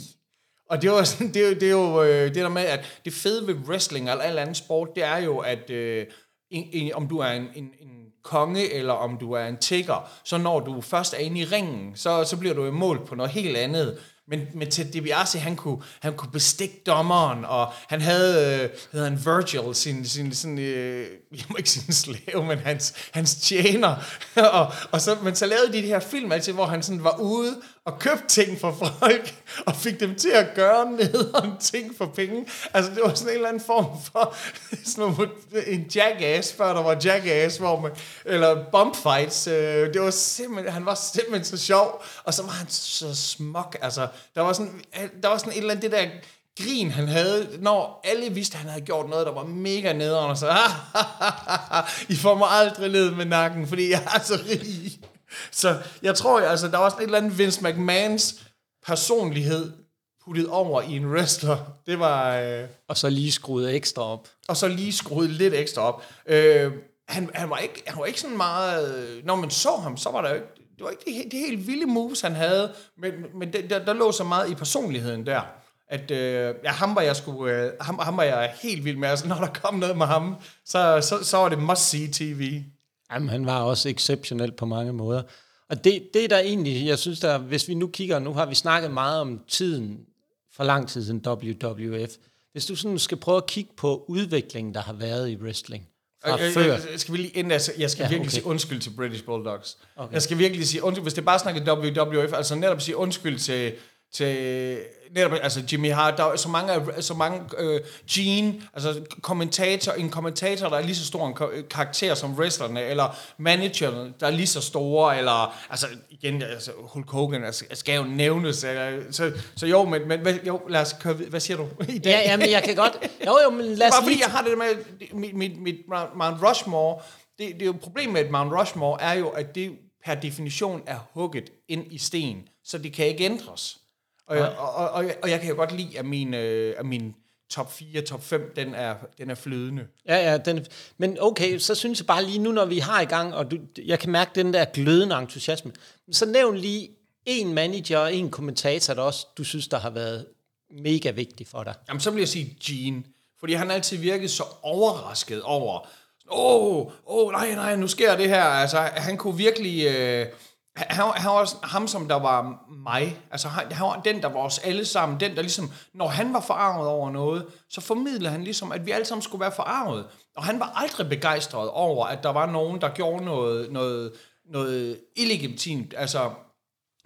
og det er sådan, det, er det er jo øh, det der med, at det fede ved wrestling eller al anden sport, det er jo, at øh, en, en, om du er en, en, en konge, eller om du er en tigger, så når du først er inde i ringen, så, så bliver du jo mål på noget helt andet. Men, men Ted DiBiase, han kunne, han kunne bestikke dommeren, og han havde, øh, hedder han Virgil, sin, sin sin, øh, jeg må ikke sige slave, men hans, hans tjener. og, og så, men så lavede de det her film altid, hvor han sådan var ude og købte ting for folk, og fik dem til at gøre nederen ting for penge. Altså, det var sådan en eller anden form for sådan noget, en jackass, før der var jackass, hvor man, eller bump fights. Øh, det var simpelthen, han var simpelthen så sjov, og så var han så smuk. Altså, der var sådan, der var sådan et eller andet, det der grin, han havde, når alle vidste, at han havde gjort noget, der var mega nederen, og så, I får mig aldrig ned med nakken, fordi jeg er så rig. Så jeg tror, altså, der var sådan et eller andet Vince McMahons personlighed puttet over i en wrestler. Det var... Øh, Og så lige skruet ekstra op. og så lige skruet lidt ekstra op. Øh, han, han, var ikke, han var ikke sådan meget... Når man så ham, så var der jo ikke... Det var ikke de, he- de helt vilde moves, han havde, men, men det, der, der lå så meget i personligheden der, at øh, ja, ham, var jeg sgu, øh, ham, ham var jeg helt vild med. Altså, når der kom noget med ham, så, så, så var det must-see TV. Jamen, han var også exceptionel på mange måder. Og det, det er der egentlig, jeg synes, der, hvis vi nu kigger, nu har vi snakket meget om tiden, for lang tid siden WWF. Hvis du sådan skal prøve at kigge på udviklingen, der har været i wrestling fra Øh, før. øh, øh, skal vi lige, inden jeg, jeg skal Ja, virkelig okay. sige undskyld til British Bulldogs. Okay. Jeg skal virkelig sige undskyld, hvis det bare snakker WWF, altså netop sige undskyld til, til netop, altså Jimmy Hart, der er så mange, så mange øh, Gene, altså kommentator, en kommentator, der er lige så stor en ko- karakter som wrestlerne, eller managerne, der er lige så store, eller, altså igen, altså Hulk Hogan altså, skal jo nævnes, eller, så, så jo, men, men jo, lad os køre, hvad siger du i dag? Ja, ja, men jeg kan godt... Jo, jo, men lad os Bare fordi lige... jeg har det med, mit, mit, mit Mount Rushmore, det, det er jo problemet med et Mount Rushmore, er jo, at det per definition er hugget ind i sten, så det kan ikke ændres. Og, jeg, og, og, og, jeg, og jeg kan jo godt lide, at min, øh, at min top 4, top 5, den er, den er flydende. Ja, ja, den, men okay, så synes jeg bare lige nu, når vi har i gang, og du, jeg kan mærke den der glødende entusiasme, så nævn lige en manager og en kommentator, der også, du synes, der har været mega vigtig for dig. Jamen, så vil jeg sige Gene, fordi han altid virkede så overrasket over, åh, oh, oh, nej, nej, nu sker det her. Altså, han kunne virkelig... Øh, han, var- han var også ham, som der var mig. Altså, han, han var den, der var os alle sammen. Den, der ligesom, når han var forarvet over noget, så formidlede han ligesom, at vi alle sammen skulle være forarvet. Og han var aldrig begejstret over, at der var nogen, der gjorde noget, noget, noget illegitimt. Altså,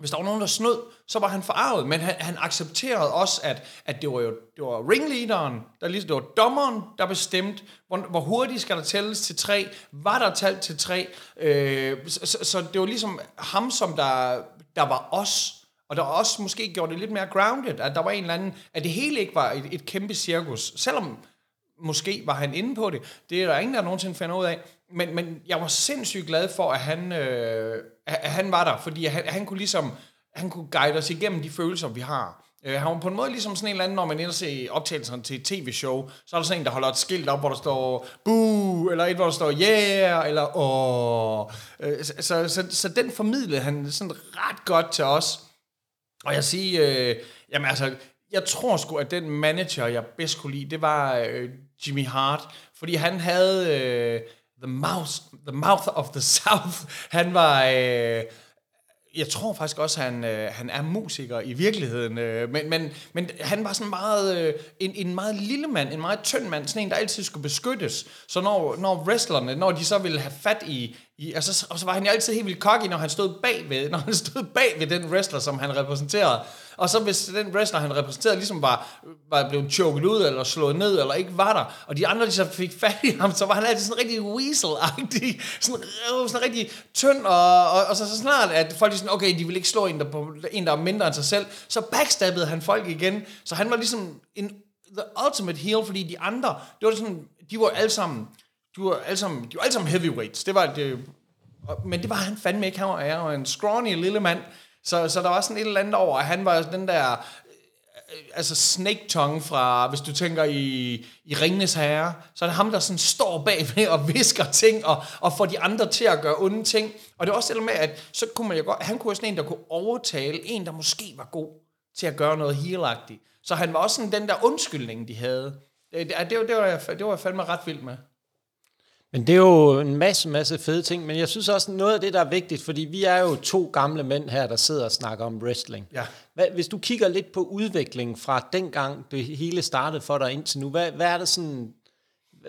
hvis der var nogen, der snød, så var han forarvet, men han, han accepterede også, at, at det var jo det var ringleaderen, der ligesom, det var dommeren, der bestemte, hvor, hvor hurtigt skal der tælles til tre, var der talt til tre, øh, så, så, så det var ligesom ham, som der, der var os, og der også måske gjorde det lidt mere grounded, at der var en eller anden, at det hele ikke var et, et kæmpe cirkus, selvom måske var han inde på det. Det er der ingen, der nogensinde finder ud af. Men, men jeg var sindssygt glad for, at han, øh, han var der, fordi han, han kunne ligesom, han kunne guide os igennem de følelser, vi har. Øh, han var på en måde ligesom sådan en eller anden, når man ender se optagelserne til et tv-show, så er der sådan en, der holder et skilt op, hvor der står boo, eller et, hvor der står yeah, eller åh. Øh, så, så, så, så den formidlede han sådan ret godt til os. Og jeg siger, øh, jamen altså, jeg tror sgu, at den manager, jeg bedst kunne lide, det var øh, Jimmy Hart. Fordi han havde øh, the, mouth, the mouth of the south. Han var... Øh, jeg tror faktisk også, at han, øh, han er musiker i virkeligheden, øh, men, men, men han var sådan meget, øh, en, en meget lille mand, en meget tynd mand, sådan en, der altid skulle beskyttes. Så når, når wrestlerne, når de så ville have fat i, i altså, og så var han jo altid helt vildt cocky, når han stod bagved, når han stod bag ved den wrestler, som han repræsenterede. Og så hvis den wrestler, han repræsenterede, ligesom var, var blevet choket ud, eller slået ned, eller ikke var der, og de andre, de så fik fat i ham, så var han altid sådan rigtig weasel-agtig, sådan, øh, sådan rigtig tynd, og, og, og så, så snart, at folk sådan, okay, de vil ikke slå en der, på, en, der er mindre end sig selv, så backstabbede han folk igen, så han var ligesom en, the ultimate heel, fordi de andre, det var sådan, de var alle sammen, de var alle sammen, de var alle sammen heavyweights, det var det, men det var han fandme ikke. Han var, han var en scrawny lille mand. Så, så der var sådan et eller andet over, at han var den der øh, altså Snake Tongue fra, hvis du tænker i, i Ringnes Herre, så er det ham, der sådan står bagved og visker ting, og, og får de andre til at gøre onde ting. Og det er også det med, at så kunne man jo godt, han kunne være sådan en, der kunne overtale en, der måske var god til at gøre noget healagtigt. Så han var også sådan den der undskyldning, de havde. Øh, det, det, det, var, det, var, jeg, det var jeg fandme ret vild med. Men det er jo en masse, masse fede ting, men jeg synes også noget af det, der er vigtigt, fordi vi er jo to gamle mænd her, der sidder og snakker om wrestling. Ja. Hvad, hvis du kigger lidt på udviklingen fra dengang det hele startede for dig indtil nu, hvad, hvad er det sådan,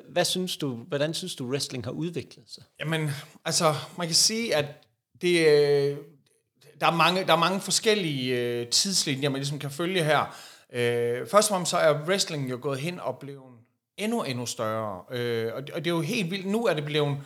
hvad synes du, hvordan synes du, wrestling har udviklet sig? Jamen, altså, man kan sige, at det, øh, der, er mange, der er mange forskellige øh, tidslinjer, man ligesom kan følge her. Øh, først og fremmest så er wrestling jo gået hen og blevet endnu, endnu større. Øh, og, det, og det er jo helt vildt. Nu er det blevet...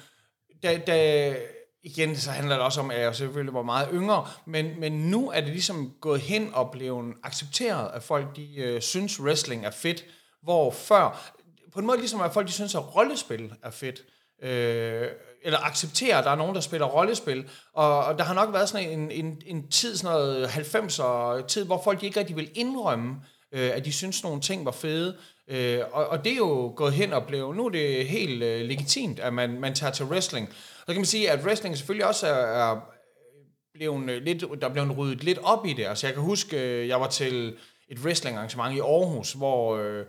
Da, da, igen, så handler det også om, at jeg selvfølgelig var meget yngre, men, men nu er det ligesom gået hen og blevet accepteret, at folk de øh, synes, wrestling er fedt, hvor før, på en måde ligesom at folk de synes, at rollespil er fedt, øh, eller accepterer, at der er nogen, der spiller rollespil, og, og der har nok været sådan en, en, en tid, sådan noget 90'er tid, hvor folk ikke rigtig vil indrømme, øh, at de synes, nogle ting var fede, Øh, og, og det er jo gået hen og blevet, nu er det helt øh, legitimt, at man, man tager til wrestling. Så kan man sige, at wrestling selvfølgelig også er, er blevet øh, lidt, der er blevet ryddet lidt op i det. Altså jeg kan huske, øh, jeg var til et wrestling arrangement i Aarhus, hvor øh,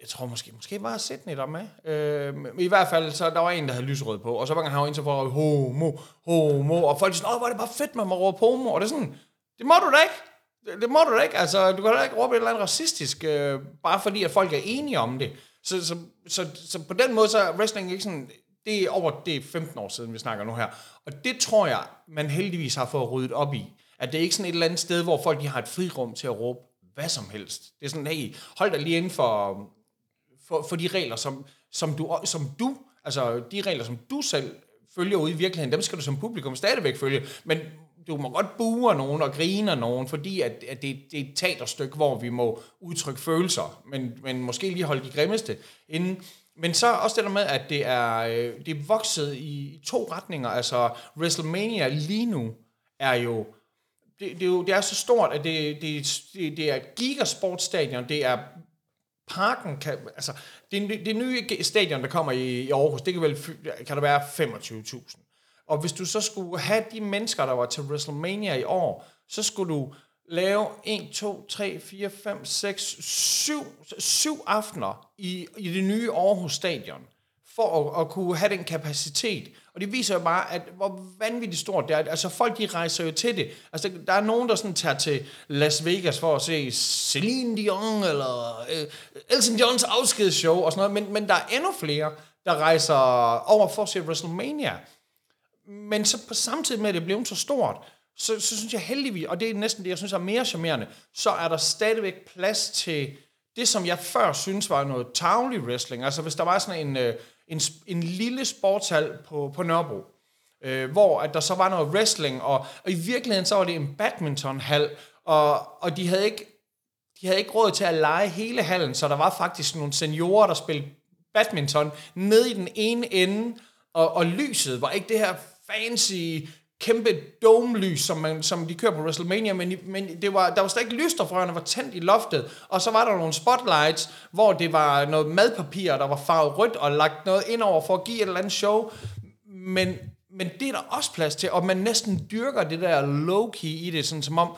jeg tror måske, måske var Sydney der med. Øh, men i hvert fald, så der var en, der havde lysrød på, og så var han ind så for homo, homo, og folk sådan, åh, hvor er det bare fedt, man må råbe homo, og det er sådan, det må du da ikke. Det, må du da ikke. Altså, du kan da ikke råbe et eller andet racistisk, øh, bare fordi, at folk er enige om det. Så, så, så, så på den måde, så er wrestling ikke sådan... Det er over det er 15 år siden, vi snakker nu her. Og det tror jeg, man heldigvis har fået ryddet op i. At det er ikke sådan et eller andet sted, hvor folk de har et frirum til at råbe hvad som helst. Det er sådan, hey, hold dig lige inden for, for, for de regler, som, som, du, som du, altså de regler, som du selv følger ude i virkeligheden, dem skal du som publikum stadigvæk følge. Men du må godt bue nogen og grine nogen, fordi at, at det, det er et teaterstykke, hvor vi må udtrykke følelser, men, men måske lige holde de grimmeste inden. Men så også det der med, at det er, øh, det er vokset i to retninger. Altså, WrestleMania lige nu er jo det, det, er jo, det er så stort, at det, det, det, det er et gigasportstadion, det er parken, kan, altså, det, det nye stadion, der kommer i, i Aarhus, det kan vel, kan der være 25.000. Og hvis du så skulle have de mennesker, der var til WrestleMania i år, så skulle du lave 1, 2, 3, 4, 5, 6, 7, 7 aftener i, i det nye Aarhus Stadion, for at, at kunne have den kapacitet. Og det viser jo bare, at hvor vanvittigt stort det er. Altså folk, de rejser jo til det. Altså der er nogen, der sådan tager til Las Vegas for at se Celine Dion, eller uh, Elton Johns afskedsshow og sådan noget, men, men der er endnu flere, der rejser over for at se WrestleMania men så på samtidig med, at det blev så stort, så, så synes jeg heldigvis, og det er næsten det, jeg synes er mere charmerende, så er der stadigvæk plads til det, som jeg før synes var noget tavlig wrestling. Altså hvis der var sådan en, øh, en, en, en lille sportshal på, på Nørrebro, øh, hvor at der så var noget wrestling, og, og i virkeligheden så var det en badmintonhal, og, og de havde ikke de havde ikke råd til at lege hele hallen, så der var faktisk nogle seniorer, der spillede badminton ned i den ene ende, og, og lyset var ikke det her fancy kæmpe domelys, som, man, som de kører på WrestleMania, men, men det var, der var slet ikke lys derfra, der var tændt i loftet, og så var der nogle spotlights, hvor det var noget madpapir, der var farvet rødt, og lagt noget ind over for at give et eller andet show, men, men det er der også plads til, og man næsten dyrker det der low-key i det, sådan som om,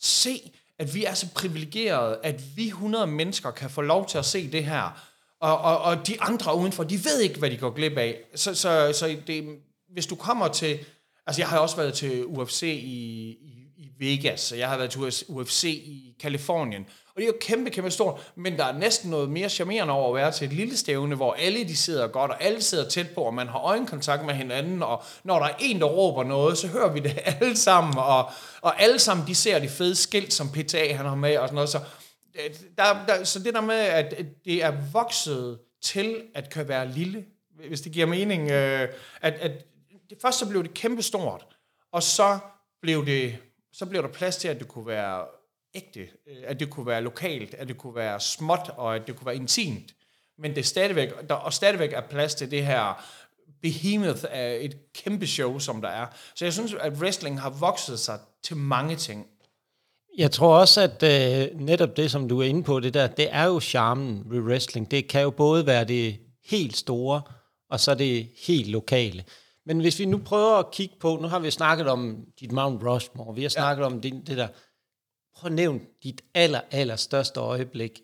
se, at vi er så privilegerede, at vi 100 mennesker kan få lov til at se det her, og, og, og de andre udenfor, de ved ikke, hvad de går glip af. Så, så, så det, hvis du kommer til... Altså, jeg har også været til UFC i, i, i Vegas, og jeg har været til UFC i Kalifornien. Og det er jo kæmpe, kæmpe stort, men der er næsten noget mere charmerende over at være til et lille stævne, hvor alle de sidder godt, og alle sidder tæt på, og man har øjenkontakt med hinanden, og når der er en, der råber noget, så hører vi det alle sammen, og, og alle sammen, de ser det fede skilt, som PTA han har med, og sådan noget. Så, øh, der, der, så det der med, at det er vokset til at kan være lille, hvis det giver mening, øh, at, at det, først så blev det kæmpestort, og så blev, det, så blev der plads til, at det kunne være ægte, øh, at det kunne være lokalt, at det kunne være småt, og at det kunne være intimt. Men det er stadigvæk, der, og stadigvæk er plads til det her behemoth af et kæmpe show, som der er. Så jeg synes, at wrestling har vokset sig til mange ting. Jeg tror også, at øh, netop det, som du er inde på, det der, det er jo charmen ved wrestling. Det kan jo både være det helt store, og så det helt lokale. Men hvis vi nu prøver at kigge på, nu har vi snakket om dit Mount Rushmore, vi har snakket ja. om det, det der, prøv at nævne dit aller, aller største øjeblik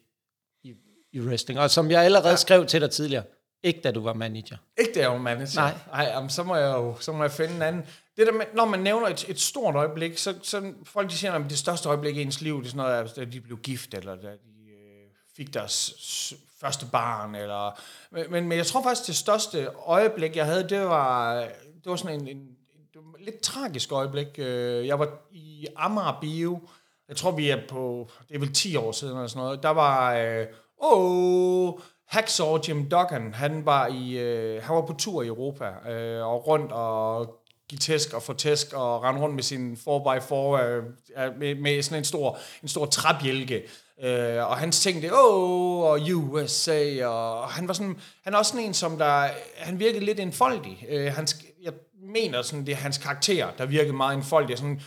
i, i wrestling, og som jeg allerede ja. skrev til dig tidligere, ikke da du var manager. Ikke da jeg var manager? Nej. Ej, jamen, så må jeg jo så må jeg finde en anden. Det der med, når man nævner et, et stort øjeblik, så, så folk de siger, at det største øjeblik i ens liv, det er sådan noget, at de blev gift, eller da de øh, fik deres første barn, eller... Men, men jeg tror faktisk, det største øjeblik, jeg havde, det var, det var sådan en, en, en lidt tragisk øjeblik. Øh, jeg var i Amager Bio, jeg tror, vi er på, det er vel 10 år siden eller sådan noget, der var, øh, åh, Hacksaw Jim Duggan, han var, i, øh, han var på tur i Europa, øh, og rundt og give tæsk og få tæsk og rende rundt med sin 4x4 øh, med, med sådan en stor, en stor træbjælke. Øh, og hans ting det, åh, og USA, og han var sådan, han er også sådan en, som der, han virkede lidt enfoldig. Øh, han, jeg mener sådan, det er hans karakter, der virkede meget enfoldig. Sådan,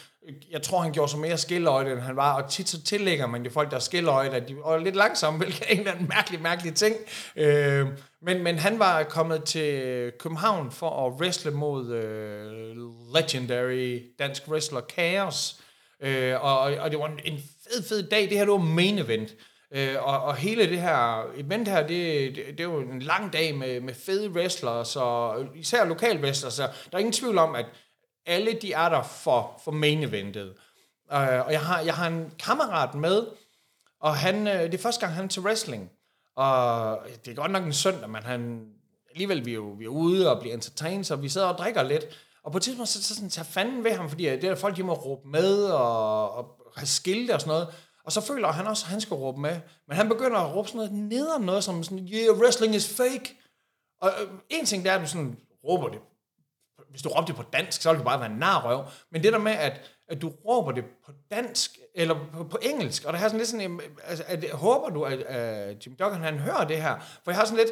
jeg tror, han gjorde sig mere skilløjt, end han var, og tit så tillægger man jo folk, der er skilløjt, at de er lidt langsomme, hvilket er en eller anden mærkelig, mærkelig ting. Øh, men, men han var kommet til København for at wrestle mod øh, legendary dansk wrestler Chaos, øh, og, og det var en, fed, fed dag. Det her det var main event. Øh, og, og hele det her event her, det, det, det er jo en lang dag med, med fede wrestlere, så især lokal wrestlers, så der er ingen tvivl om, at alle de er der for, for main eventet. Uh, og jeg har, jeg har en kammerat med, og han, uh, det er første gang, han er til wrestling. Og det er godt nok en søndag, men han, alligevel vi er, jo, vi er ude og bliver entertained, så vi sidder og drikker lidt. Og på et tidspunkt, så, så sådan, tager fanden ved ham, fordi det er folk, de må råbe med og, og have skilte og sådan noget. Og så føler han også, at han skal råbe med. Men han begynder at råbe sådan noget neder noget, som sådan, yeah, wrestling is fake. Og øh, en ting, det er, at du sådan råber det hvis du råber det på dansk, så ville du bare være en narrøv. Men det der med, at, at du råber det på dansk, eller på, på engelsk, og der har sådan lidt sådan, altså, at, håber du, at, at Jim Duggan, han hører det her? For jeg har sådan lidt,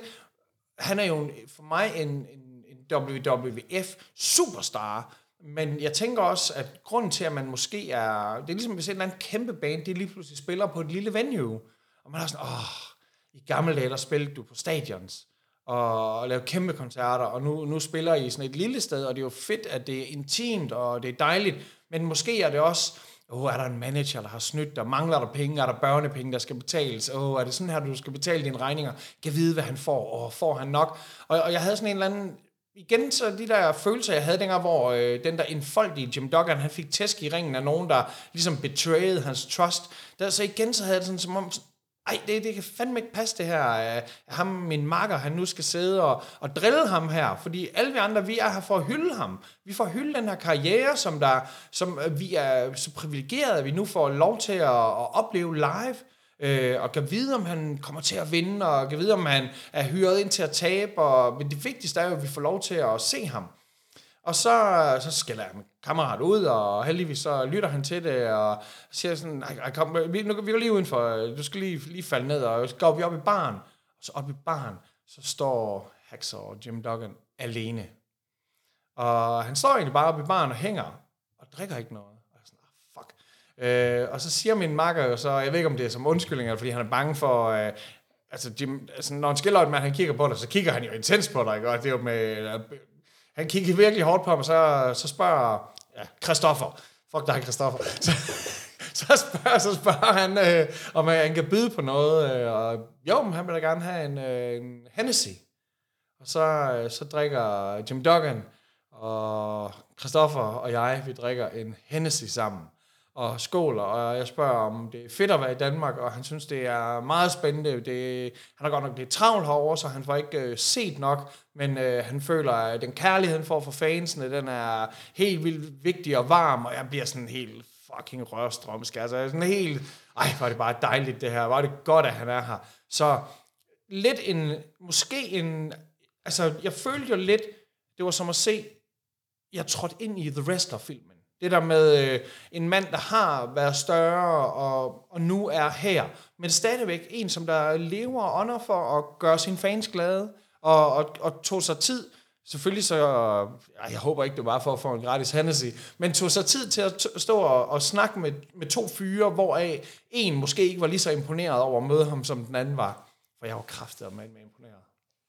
han er jo for mig en, en, en WWF superstar, men jeg tænker også, at grunden til, at man måske er... Det er ligesom, hvis en eller anden kæmpe band, det lige pludselig spiller på et lille venue. Og man er sådan, åh, i gamle dage, der spillede du på stadions og lave kæmpe koncerter, og nu, nu spiller I sådan et lille sted, og det er jo fedt, at det er intimt, og det er dejligt, men måske er det også, åh, oh, er der en manager, der har snydt der mangler der penge, er der børnepenge, der skal betales, åh, oh, er det sådan her, du skal betale dine regninger, kan vide, hvad han får, og får han nok, og, og jeg havde sådan en eller anden, igen så de der følelser, jeg havde dengang, hvor øh, den der enfoldige Jim Duggan, han fik tæsk i ringen af nogen, der ligesom betrayed hans trust, der, så igen så havde jeg det sådan, som om, ej, det, det kan fandme ikke passe det her. Øh, ham, min makker, han nu skal sidde og, og drille ham her, fordi alle vi andre, vi er her for at hylde ham. Vi får hylde den her karriere, som, der, som øh, vi er så privilegerede, at vi nu får lov til at, at opleve live, øh, og kan vide, om han kommer til at vinde, og kan vide, om han er hyret ind til at tabe, og, men det vigtigste er jo, at vi får lov til at se ham. Og så, så skælder jeg min kammerat ud, og heldigvis så lytter han til det, og siger sådan, ej, kom, vi, nu, vi går lige udenfor, du skal lige, lige falde ned, og så går vi op i baren. Og så op i baren, så står Haxor og Jim Duggan alene. Og han står egentlig bare oppe i baren og hænger, og drikker ikke noget. Og sådan, ah, fuck. Øh, og så siger min makker jo så, jeg ved ikke om det er som undskyldning, eller fordi han er bange for, øh, altså, Jim, altså når en skiller mand, han kigger på dig, så kigger han jo intens på dig, ikke? og det er jo med han kiggede virkelig hårdt på ham, og så, så spørger ja, Christoffer, fuck dig Christoffer, så, så, spørger, så spørger han, øh, om øh, han kan byde på noget, øh, og jo, men han vil da gerne have en, øh, en Hennessy. Og så, øh, så drikker Jim Duggan og Christoffer og jeg, vi drikker en Hennessy sammen og skåler, og jeg spørger, om det er fedt at være i Danmark, og han synes, det er meget spændende. Det, han har godt nok lidt travlt herovre, så han får ikke øh, set nok, men øh, han føler, at den kærlighed, han får fra fansene, den er helt vildt vigtig og varm, og jeg bliver sådan helt fucking rørstrømsk. Altså, jeg er sådan helt, ej, var det bare dejligt det her, var det godt, at han er her. Så lidt en, måske en, altså, jeg følte jo lidt, det var som at se, jeg trådte ind i The Wrestler-film. Det der med øh, en mand, der har været større og, og nu er her, men stadigvæk en, som der lever og ånder for at gøre sine fans glade og, og, og tog sig tid, selvfølgelig så, ej, jeg håber ikke, det var for at få en gratis Hennessy, men tog sig tid til at stå og, og snakke med, med to fyre, hvoraf en måske ikke var lige så imponeret over at møde ham, som den anden var. For jeg var kraftet med imponeret.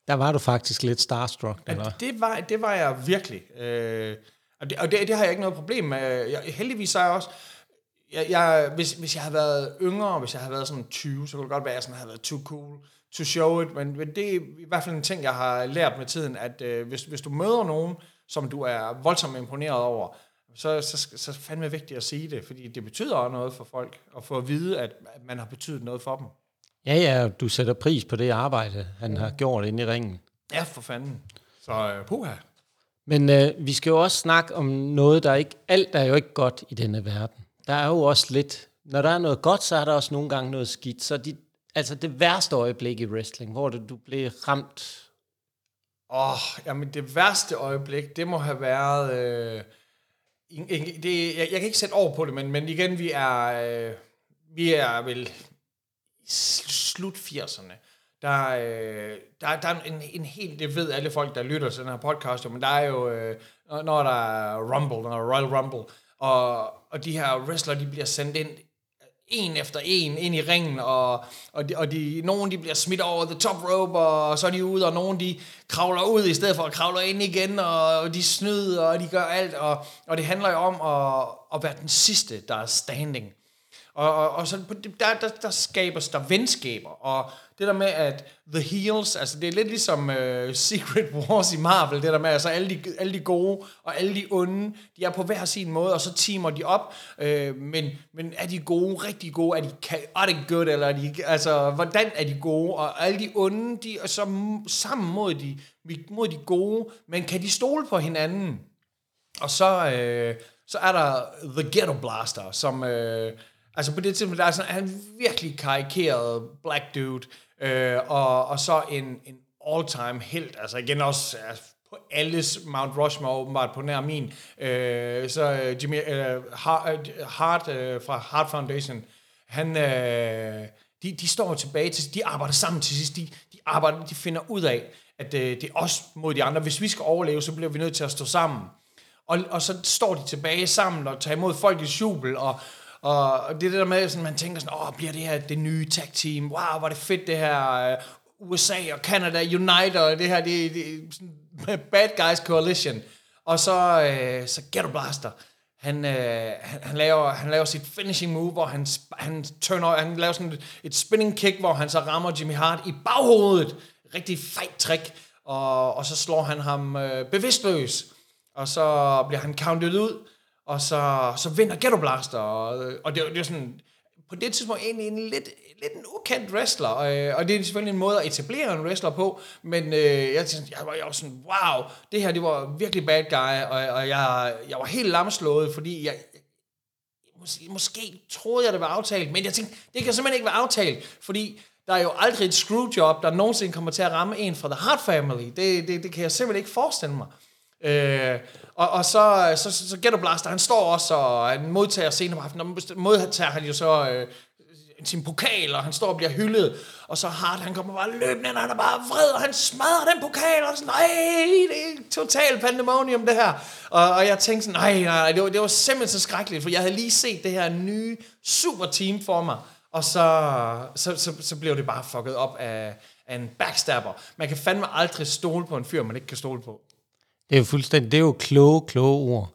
Der var du faktisk lidt starstruck, eller? Ja, det, var, det var jeg virkelig. Øh, og det, og det, det har jeg ikke noget problem med. Jeg, heldigvis er jeg også... Jeg, jeg, hvis, hvis jeg havde været yngre, hvis jeg havde været sådan 20, så kunne det godt være, at jeg sådan havde været too cool to show it, men det er i hvert fald en ting, jeg har lært med tiden, at øh, hvis, hvis du møder nogen, som du er voldsomt imponeret over, så, så, så, er fandme vigtigt at sige det, fordi det betyder også noget for folk, at få at vide, at, man har betydet noget for dem. Ja, ja, du sætter pris på det arbejde, han har gjort inde i ringen. Ja, for fanden. Så øh, puha. Men øh, vi skal jo også snakke om noget, der ikke... Alt er jo ikke godt i denne verden. Der er jo også lidt... Når der er noget godt, så er der også nogle gange noget skidt. Så de, altså det værste øjeblik i wrestling, hvor det, du blev ramt... Åh, oh, jamen det værste øjeblik, det må have været... Øh, det, jeg, jeg kan ikke sætte over på det, men, men igen, vi er, øh, vi er vel slut 80'erne. Der, øh, der, der er en, en helt, det ved alle folk, der lytter til den her podcast, men der er jo, øh, når der er Rumble, når der er Royal Rumble, og, og de her wrestler, de bliver sendt ind øh, en efter en ind i ringen, og, og, de, og de, nogen de bliver smidt over the top rope, og så er de ude, og nogen de kravler ud, i stedet for at kravle ind igen, og de snyder, og de gør alt, og, og det handler jo om at, at være den sidste, der er standing. Og, og, og så der, der, der skabes der venskaber, og det der med, at The Heels, altså det er lidt ligesom uh, Secret Wars i Marvel, det der med, altså alle de, alle de gode og alle de onde, de er på hver sin måde, og så timer de op, uh, men, men er de gode, rigtig gode, er de, chaotic good, eller er de, altså, hvordan er de gode, og alle de onde, de er så sammen mod de, mod de gode, men kan de stole på hinanden? Og så, uh, så er der The Ghetto Blaster, som... Uh, Altså på det tidspunkt, der er sådan, han virkelig karikeret black dude, øh, og, og så en, en all-time helt, altså igen også altså, på alles Mount Rushmore åbenbart på nær min, øh, så øh, Jimmy øh, øh, Hart øh, fra Hart Foundation, han, Øh, de, de står tilbage til, de arbejder sammen til sidst, de, de arbejder, de finder ud af, at øh, det er os mod de andre. Hvis vi skal overleve, så bliver vi nødt til at stå sammen. Og, og så står de tilbage sammen og tager imod folk i jubel, og, og det er det der med, at man tænker sådan, åh, bliver det her det nye tag team? Wow, hvor er det fedt det her. Øh, USA og Canada United og det her, det, det sådan bad guys coalition. Og så, øh, så Ghetto Blaster, han, øh, han, han, laver, han laver sit finishing move, hvor han, han, turner, han laver sådan et, et spinning kick, hvor han så rammer Jimmy Hart i baghovedet. Rigtig fejt trick. Og, og så slår han ham øh, bevidstløs. Og så bliver han counted ud og så, så vinder Ghetto Blaster, og, og det, det er sådan, på det tidspunkt egentlig en lidt, lidt en ukendt wrestler, og, og det er selvfølgelig en måde at etablere en wrestler på, men øh, jeg, tænkte, jeg, var, jeg var sådan, wow, det her det var virkelig bad guy, og, og jeg, jeg var helt lamslået, fordi jeg, måske, måske troede jeg, det var aftalt, men jeg tænkte, det kan simpelthen ikke være aftalt, fordi der er jo aldrig et screwjob, der nogensinde kommer til at ramme en fra The Hart Family. Det, det, det kan jeg simpelthen ikke forestille mig. Øh, og, og så, så, så, så Ghetto Blaster, han står også, og han modtager senere på aftenen, og modtager han jo så øh, sin pokal, og han står og bliver hyldet, og så Hart, han kommer bare løbende, og han er bare vred, og han smadrer den pokal, og sådan, nej, det er total pandemonium, det her. Og, og jeg tænkte sådan, nej, nej, det var, det var simpelthen så skrækkeligt, for jeg havde lige set det her nye super team for mig, og så, så, så, så blev det bare fucket op af, af en backstabber. Man kan fandme aldrig stole på en fyr, man ikke kan stole på. Det er jo fuldstændig, det er jo kloge, kloge ord.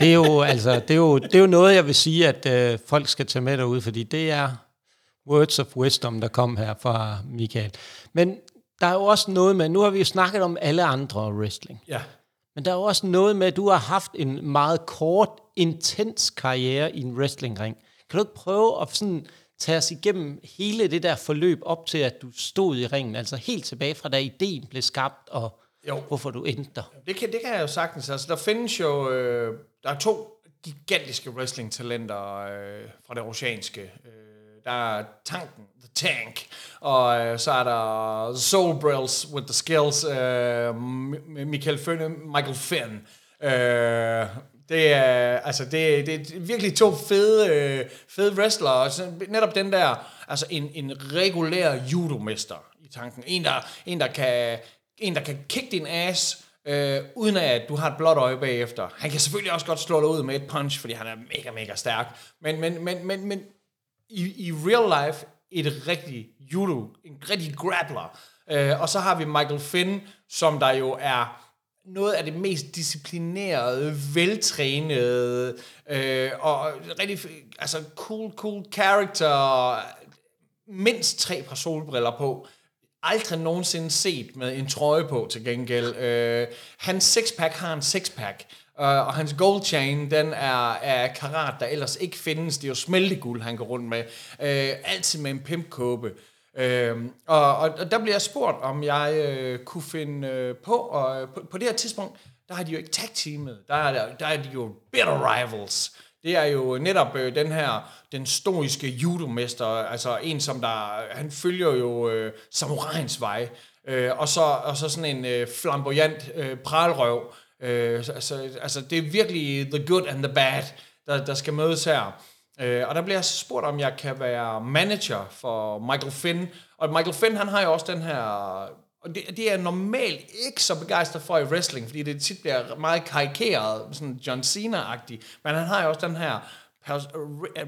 det, er jo, altså, det, er jo, det er jo noget, jeg vil sige, at øh, folk skal tage med derude, fordi det er words of wisdom, der kom her fra Michael. Men der er jo også noget med, nu har vi jo snakket om alle andre wrestling. Ja. Men der er jo også noget med, at du har haft en meget kort, intens karriere i en wrestlingring. Kan du ikke prøve at sådan tage os igennem hele det der forløb op til, at du stod i ringen, altså helt tilbage fra da ideen blev skabt, og jo. hvorfor du endte der. Det kan, det kan jeg jo sagtens. Altså, der findes jo... Øh, der er to gigantiske wrestling-talenter øh, fra det oceanske. Øh, der er Tanken, The Tank, og øh, så er der Soul Brills with the Skills, øh, Michael Finn, Michael Finn. Øh, det er, altså, det, det er virkelig to fede, øh, fede wrestlere. Netop den der, altså en, en regulær judomester i tanken. En der, en, der kan en, der kan kick din ass øh, uden at du har et blåt øje bagefter. Han kan selvfølgelig også godt slå dig ud med et punch, fordi han er mega, mega stærk. Men, men, men, men, men i, i real life, et rigtig judo, en rigtig grappler. Øh, og så har vi Michael Finn, som der jo er noget af det mest disciplinerede, veltrænede, øh, og rigtig, altså cool, cool character, mindst tre par solbriller på, aldrig nogensinde set med en trøje på til gengæld. Øh, hans sixpack har en sixpack, Uh, og hans gold chain, den er af karat, der ellers ikke findes. Det er jo smelteguld, han går rundt med. Uh, altid med en pimpkåbe. Uh, og, og, og der bliver jeg spurgt, om jeg uh, kunne finde uh, på, og på, på det her tidspunkt, der har de jo ikke tag-teamet. Der er, der er de jo bitter rivals. Det er jo netop øh, den her, den stoiske judomester, altså en, som der, han følger jo øh, samuraiens vej, øh, og, så, og så sådan en øh, flamboyant øh, pralrøv. Øh, altså, altså, det er virkelig the good and the bad, der, der skal mødes her. Øh, og der bliver jeg spurgt, om jeg kan være manager for Michael Finn. Og Michael Finn, han har jo også den her... Og det, det er normalt ikke så begejstret for i wrestling, fordi det tit bliver meget karikeret, sådan John Cena-agtigt. Men han har jo også den her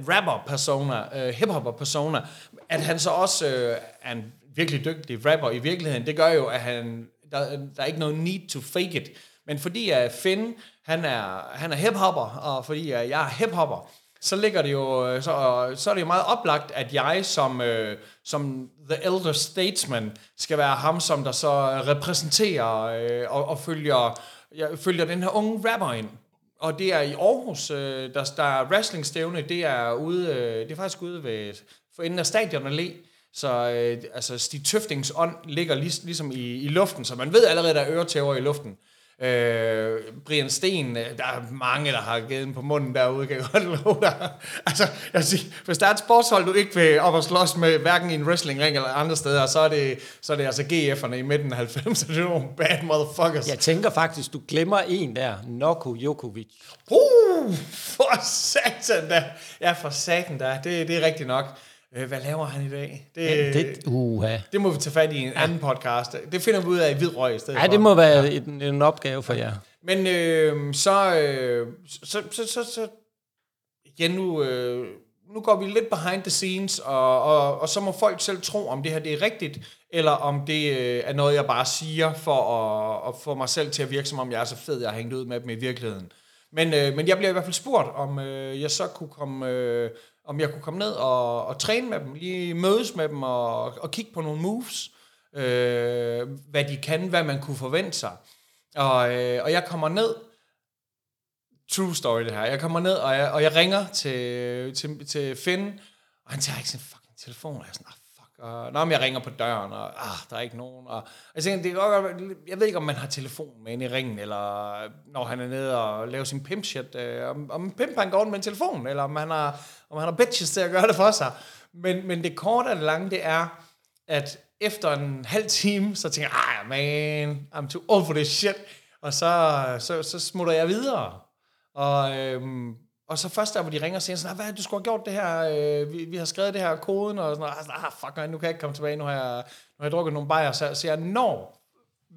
rapper-persona, uh, hip-hopper-persona, at han så også uh, er en virkelig dygtig rapper i virkeligheden, det gør jo, at han, der, der er ikke noget need to fake it. Men fordi uh, Finn, han er, han er hiphopper, og fordi uh, jeg er hiphopper, så ligger det jo, øh, så, øh, så er det jo meget oplagt, at jeg som, øh, som the elder statesman skal være ham, som der så repræsenterer øh, og, og følger, jeg følger den her unge rapper ind. Og det er i Aarhus, øh, der, der er wrestlingstævne, det er ude, øh, det er faktisk ude ved, for enden af stadion Allé. Så øh, altså, Stig Tøftings ånd ligger lig, ligesom i, i luften, så man ved allerede, der er øretæver i luften. Øh, Brian Sten, øh, der er mange, der har givet på munden derude, kan jeg godt love dig. Altså, jeg siger, hvis der er et sportshold, du ikke vil op og slås med, hverken i en wrestlingring eller andre steder, så er det, så er det altså GF'erne i midten af 90'erne, det er nogle bad motherfuckers. Jeg tænker faktisk, du glemmer en der, Noko Jokovic. Uh, for satan da. Ja, for satan da. Det, det er rigtigt nok. Øh, hvad laver han i dag? Det, ja, det, uh, det må vi tage fat i en ja. anden podcast. Det finder vi ud af i hvid røg i stedet Ja, for. det må være ja. en, en opgave for jer. Men øh, så, øh, så, så, så, så, igen nu, øh, nu går vi lidt behind the scenes, og, og, og så må folk selv tro, om det her det er rigtigt, eller om det øh, er noget, jeg bare siger for at, at få mig selv til at virke, som om jeg er så fed, jeg har hængt ud med dem i virkeligheden. Men, øh, men jeg bliver i hvert fald spurgt, om øh, jeg så kunne komme... Øh, om jeg kunne komme ned og, og træne med dem, lige mødes med dem og, og kigge på nogle moves, øh, hvad de kan, hvad man kunne forvente sig. Og, øh, og jeg kommer ned, true story det her, jeg kommer ned, og jeg, og jeg ringer til, til, til Finn, og han tager ikke sin fucking telefon, og jeg er sådan, ah, og når jeg ringer på døren, og ah, der er ikke nogen. Og jeg, tænker, det er jeg ved ikke, om man har telefon med ind i ringen, eller når han er nede og laver sin pimp shit, øh, om, om pimp han går med en telefon, eller om han, har, om han har bitches til at gøre det for sig. Men, men det korte og det lange, det er, at efter en halv time, så tænker jeg, ah man, I'm too old for this shit. Og så, så, så smutter jeg videre. Og, øhm, og så først der, hvor de ringer og siger sådan, ah, hvad, du skulle have gjort det her, øh, vi, vi har skrevet det her koden, og sådan ah, noget, ah, fuck, nej, nu kan jeg ikke komme tilbage, nu har jeg, nu har jeg drukket nogle bajer, så, så jeg når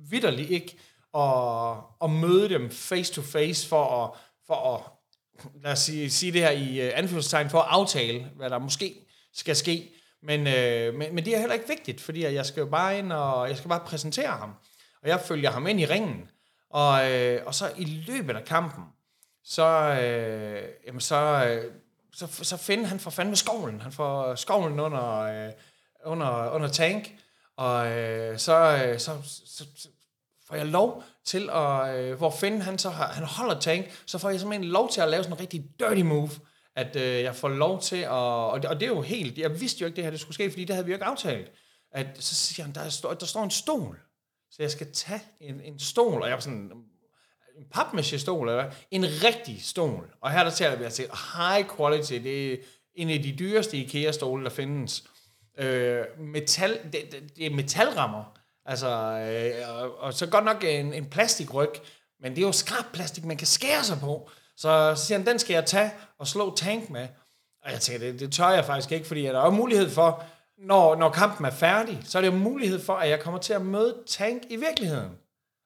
vidderligt ikke at, at møde dem face to face for at, for at lad os sige, sige det her i uh, anførselstegn, for at aftale, hvad der måske skal ske. Men, øh, men, men det er heller ikke vigtigt, fordi jeg skal jo bare ind, og jeg skal bare præsentere ham. Og jeg følger ham ind i ringen. Og, øh, og så i løbet af kampen, så, øh, jamen så, øh, så, så finder han for fanden med skovlen. Han får øh, skovlen under, øh, under, under tank, og øh, så, øh, så, så, så får jeg lov til at, øh, hvor Finn han så har, han holder tank, så får jeg simpelthen lov til at lave sådan en rigtig dirty move, at øh, jeg får lov til at, og det, og det er jo helt, jeg vidste jo ikke det her, det skulle ske, fordi det havde vi jo ikke aftalt. At, så siger han, der, er, der står en stol, så jeg skal tage en, en stol, og jeg var sådan, en papmaché-stol, eller en rigtig stol. Og her der taler vi altså high quality. Det er en af de dyreste IKEA-stole, der findes. Øh, metal, det, det, det er metalrammer. Altså, øh, og, og, så godt nok en, en plastikryg, men det er jo skarp plastik, man kan skære sig på. Så, så siger han, den skal jeg tage og slå tank med. Og jeg tænker, det, det tør jeg faktisk ikke, fordi der er jo mulighed for, når, når kampen er færdig, så er det jo mulighed for, at jeg kommer til at møde tank i virkeligheden.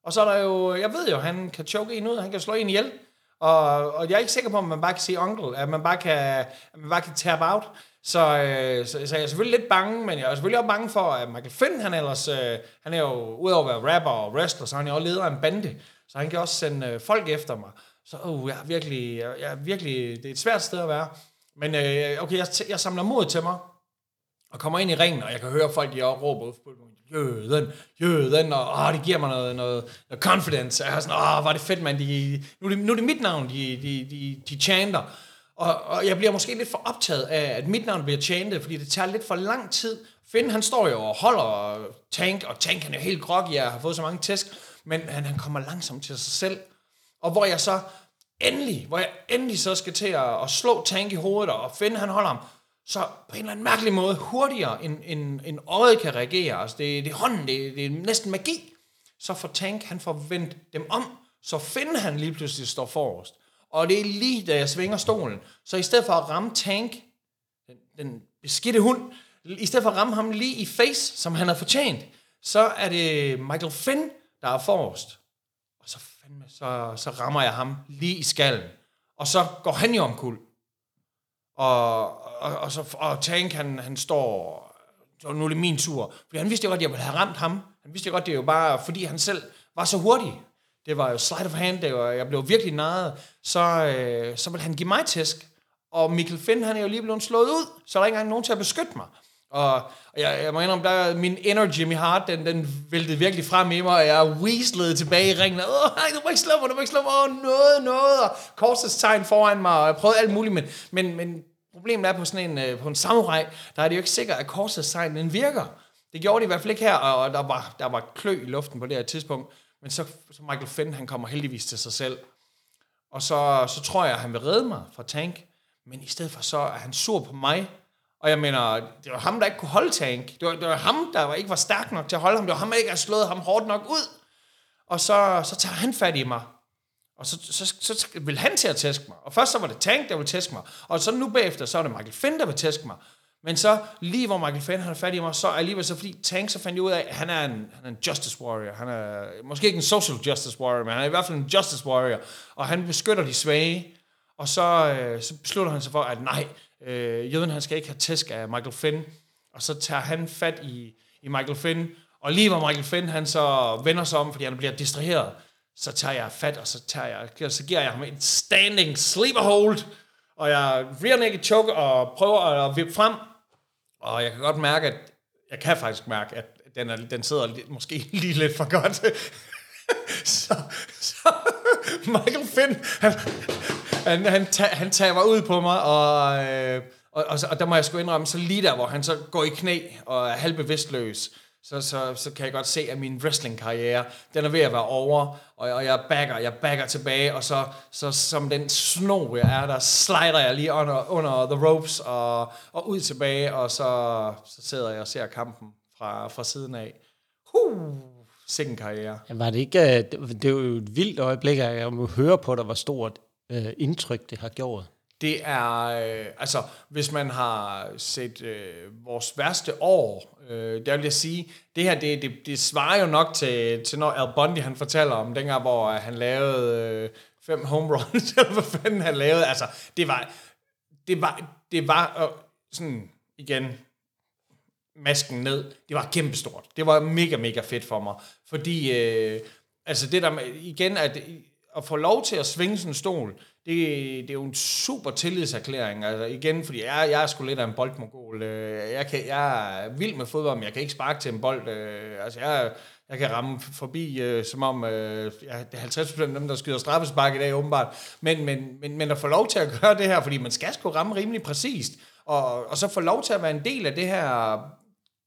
Og så er der jo, jeg ved jo, han kan choke en ud, han kan slå en ihjel. Og, og jeg er ikke sikker på, om man bare kan sige onkel, at man bare kan, at man bare kan tap out. Så, øh, så, så, jeg er selvfølgelig lidt bange, men jeg er selvfølgelig også bange for, at Michael Finn, han ellers, øh, han er jo, udover at være rapper og wrestler, så han er jo også leder af en bande, så han kan også sende øh, folk efter mig. Så uh, jeg er virkelig, jeg, jeg er virkelig, det er et svært sted at være. Men øh, okay, jeg, jeg samler mod til mig, og kommer ind i ringen, og jeg kan høre folk, de råber ud på jøden, jøden, og åh, det giver mig noget, noget, noget confidence. Jeg er sådan, ah, åh, var det fedt, mand. De, nu, er det, nu er det mit navn, de, de, de, de chanter. Og, og jeg bliver måske lidt for optaget af, at mit navn bliver chantet, fordi det tager lidt for lang tid. Finn, han står jo og holder Tank, og Tank han er helt groggy, jeg har fået så mange tæsk, men han, han kommer langsomt til sig selv. Og hvor jeg så endelig, hvor jeg endelig så skal til at, at slå Tank i hovedet, og Finn han holder ham, så på en eller anden mærkelig måde hurtigere, end, end, end øjet kan reagere. Altså det, det er hånden, det, det er næsten magi. Så får Tank, han får vendt dem om, så finder han lige pludselig står forrest. Og det er lige da jeg svinger stolen. Så i stedet for at ramme Tank, den, den beskidte hund, i stedet for at ramme ham lige i face, som han har fortjent, så er det Michael Finn, der er forrest. Og så, fandme, så, så rammer jeg ham lige i skallen. Og så går han jo omkuld. Og, og, og, så, og Tank, han, han står, så nu er det min tur. Fordi han vidste jo godt, at jeg ville have ramt ham. Han vidste jo godt, det er jo bare, fordi han selv var så hurtig. Det var jo sleight of hand, det var, jeg blev virkelig narret. Så, øh, så ville han give mig tæsk. Og Mikkel Finn, han er jo lige blevet slået ud, så der er ikke engang nogen til at beskytte mig. Og, og jeg, jeg må indrømme, der min inner Jimmy Hart, den, den væltede virkelig frem i mig, og jeg weaslede tilbage i ringen. Åh, du må ikke slå mig, du må ikke slå mig. Åh, noget, noget. Og korsets tegn foran mig, og jeg prøvede alt muligt, men, men, men problemet er på sådan en, øh, på en samurai, der er det jo ikke sikkert, at korsets tegn den virker. Det gjorde de i hvert fald ikke her, og der var, der var klø i luften på det her tidspunkt. Men så, så Michael Finn, han kommer heldigvis til sig selv. Og så, så tror jeg, at han vil redde mig fra Tank. Men i stedet for så er han sur på mig. Og jeg mener, det var ham, der ikke kunne holde Tank. Det var, det var ham, der var, ikke var stærk nok til at holde ham. Det var ham, der ikke havde slået ham hårdt nok ud. Og så, så tager han fat i mig. Og så, så, så, så vil han til at tæske mig. Og først så var det Tank, der ville tæske mig. Og så nu bagefter, så er det Michael Finn, der vil tæske mig. Men så, lige hvor Michael Finn har fat i mig, så alligevel så fordi Tank så fandt jeg ud af, at han er en, han er en justice warrior. Han er måske ikke en social justice warrior, men han er i hvert fald en justice warrior. Og han beskytter de svage. Og så, øh, så beslutter han sig for, at nej, øh, jøden han skal ikke have tæsk af Michael Finn. Og så tager han fat i, i Michael Finn. Og lige hvor Michael Finn han så vender sig om, fordi han bliver distraheret, så tager jeg fat, og så, tager jeg, så giver jeg ham en standing sleeper hold. Og jeg rear naked choke og prøver at vippe frem. Og jeg kan godt mærke, at jeg kan faktisk mærke, at den, er, den sidder lidt, måske lige lidt for godt. så, så Michael Finn, han, han, han, ta, han tager mig ud på mig, og, øh, og, og, og der må jeg sgu indrømme, så lige der, hvor han så går i knæ og er halvbevidstløs, så, så, så kan jeg godt se, at min wrestling-karriere, den er ved at være over, og, og jeg backer, jeg backer tilbage, og så, så som den sno, jeg er, der slider jeg lige under, under the ropes, og, og ud tilbage, og så, så sidder jeg og ser kampen fra, fra siden af. Huh, sikken karriere. Ja, var det ikke, øh, det, det jo et vildt øjeblik, at jeg må høre på dig, hvor stort øh, indtryk det har gjort. Det er, øh, altså, hvis man har set øh, vores værste år, øh, der vil jeg sige, det her, det, det, det svarer jo nok til, til når Al Bundy, han fortæller om dengang, hvor øh, han lavede øh, fem home runs, eller hvad fanden han lavede. Altså, det var, det var, det var øh, sådan, igen, masken ned. Det var kæmpestort. Det var mega, mega fedt for mig. Fordi, øh, altså det der igen, at, at få lov til at svinge sådan en stol, det, det er jo en super tillidserklæring. Altså igen, fordi jeg, jeg er sgu lidt af en boldmogol. Øh, jeg, kan, jeg er vild med fodbold, men jeg kan ikke sparke til en bold. Øh, altså jeg, jeg kan ramme forbi, øh, som om øh, ja, det er 50% af dem, der skyder straffespark i dag, åbenbart. Men, men, men, men at få lov til at gøre det her, fordi man skal sgu ramme rimelig præcist, og, og så få lov til at være en del af det her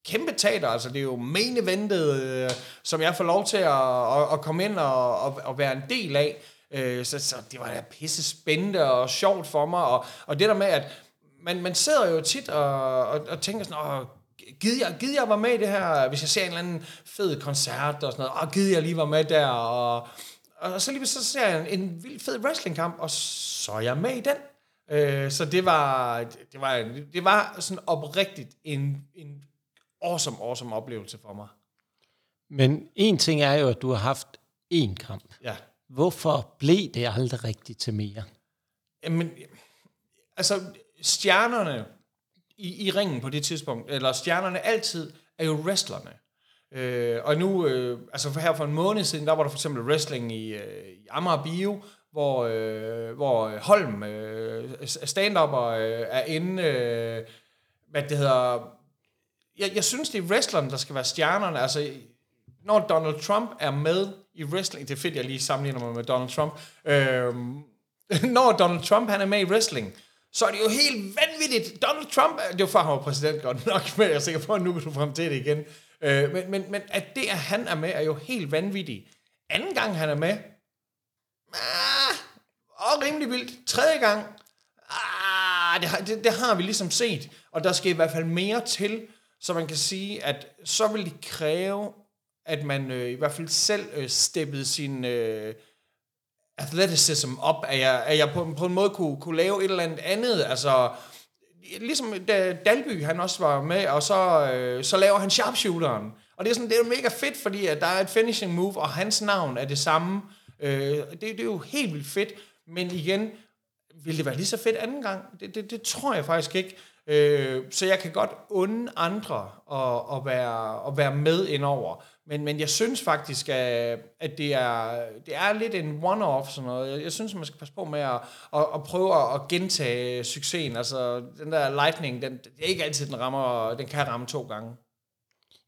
kæmpe teater, altså det er jo main eventet, øh, som jeg får lov til at, at, at komme ind og, og, og være en del af. Øh, så, så det var da pisse spændende og sjovt for mig, og, og det der med, at man, man sidder jo tit og, og, og tænker sådan, åh, gider jeg, gider jeg var med i det her, hvis jeg ser en eller anden fed koncert og sådan noget, åh, gider jeg lige var med der, og, og så lige så ser jeg en, en vild fed wrestlingkamp, og så er jeg med i den. Øh, så det var, det var, det var sådan oprigtigt en, en awesome, awesome oplevelse for mig. Men en ting er jo, at du har haft én kamp. Ja. Hvorfor blev det aldrig rigtigt til mere? Jamen, altså, stjernerne i, i ringen på det tidspunkt, eller stjernerne altid, er jo wrestlerne. Øh, og nu, øh, altså for her for en måned siden, der var der for eksempel wrestling i, øh, i Amager Bio, hvor, øh, hvor Holm, øh, stand-upper, øh, er inde, øh, hvad det hedder, jeg, jeg synes, det er wrestlerne, der skal være stjernerne. Altså, når Donald Trump er med i wrestling, det er fedt, jeg lige sammenligner mig med Donald Trump, øh, når Donald Trump han er med i wrestling, så er det jo helt vanvittigt. Donald Trump, øh, det var før han var præsident godt nok, men jeg er sikker på, at nu kan du frem til det igen. Øh, men, men, men at det, at han er med, er jo helt vanvittigt. Anden gang han er med, ah, og rimelig vildt. Tredje gang, ah, det, har, det, det har vi ligesom set. Og der skal i hvert fald mere til, så man kan sige, at så vil det kræve, at man øh, i hvert fald selv øh, steppede sin øh, athleticism op, at jeg, at jeg på, på en måde kunne, kunne lave et eller andet andet. Altså, ligesom da Dalby han også var med, og så, øh, så laver han sharpshooteren. Og det er, sådan, det er jo mega fedt, fordi at der er et finishing move, og hans navn er det samme. Øh, det, det er jo helt vildt fedt. Men igen, ville det være lige så fedt anden gang? Det, det, det tror jeg faktisk ikke. Øh, så jeg kan godt unde andre at, at, være, at være med indover. Men, men jeg synes faktisk, at, at det, er, det er lidt en one-off. Sådan noget. Jeg, jeg synes, man skal passe på med at, at, at prøve at gentage succesen. Altså, den der lightning, den, det er ikke altid, den rammer. Den kan ramme to gange.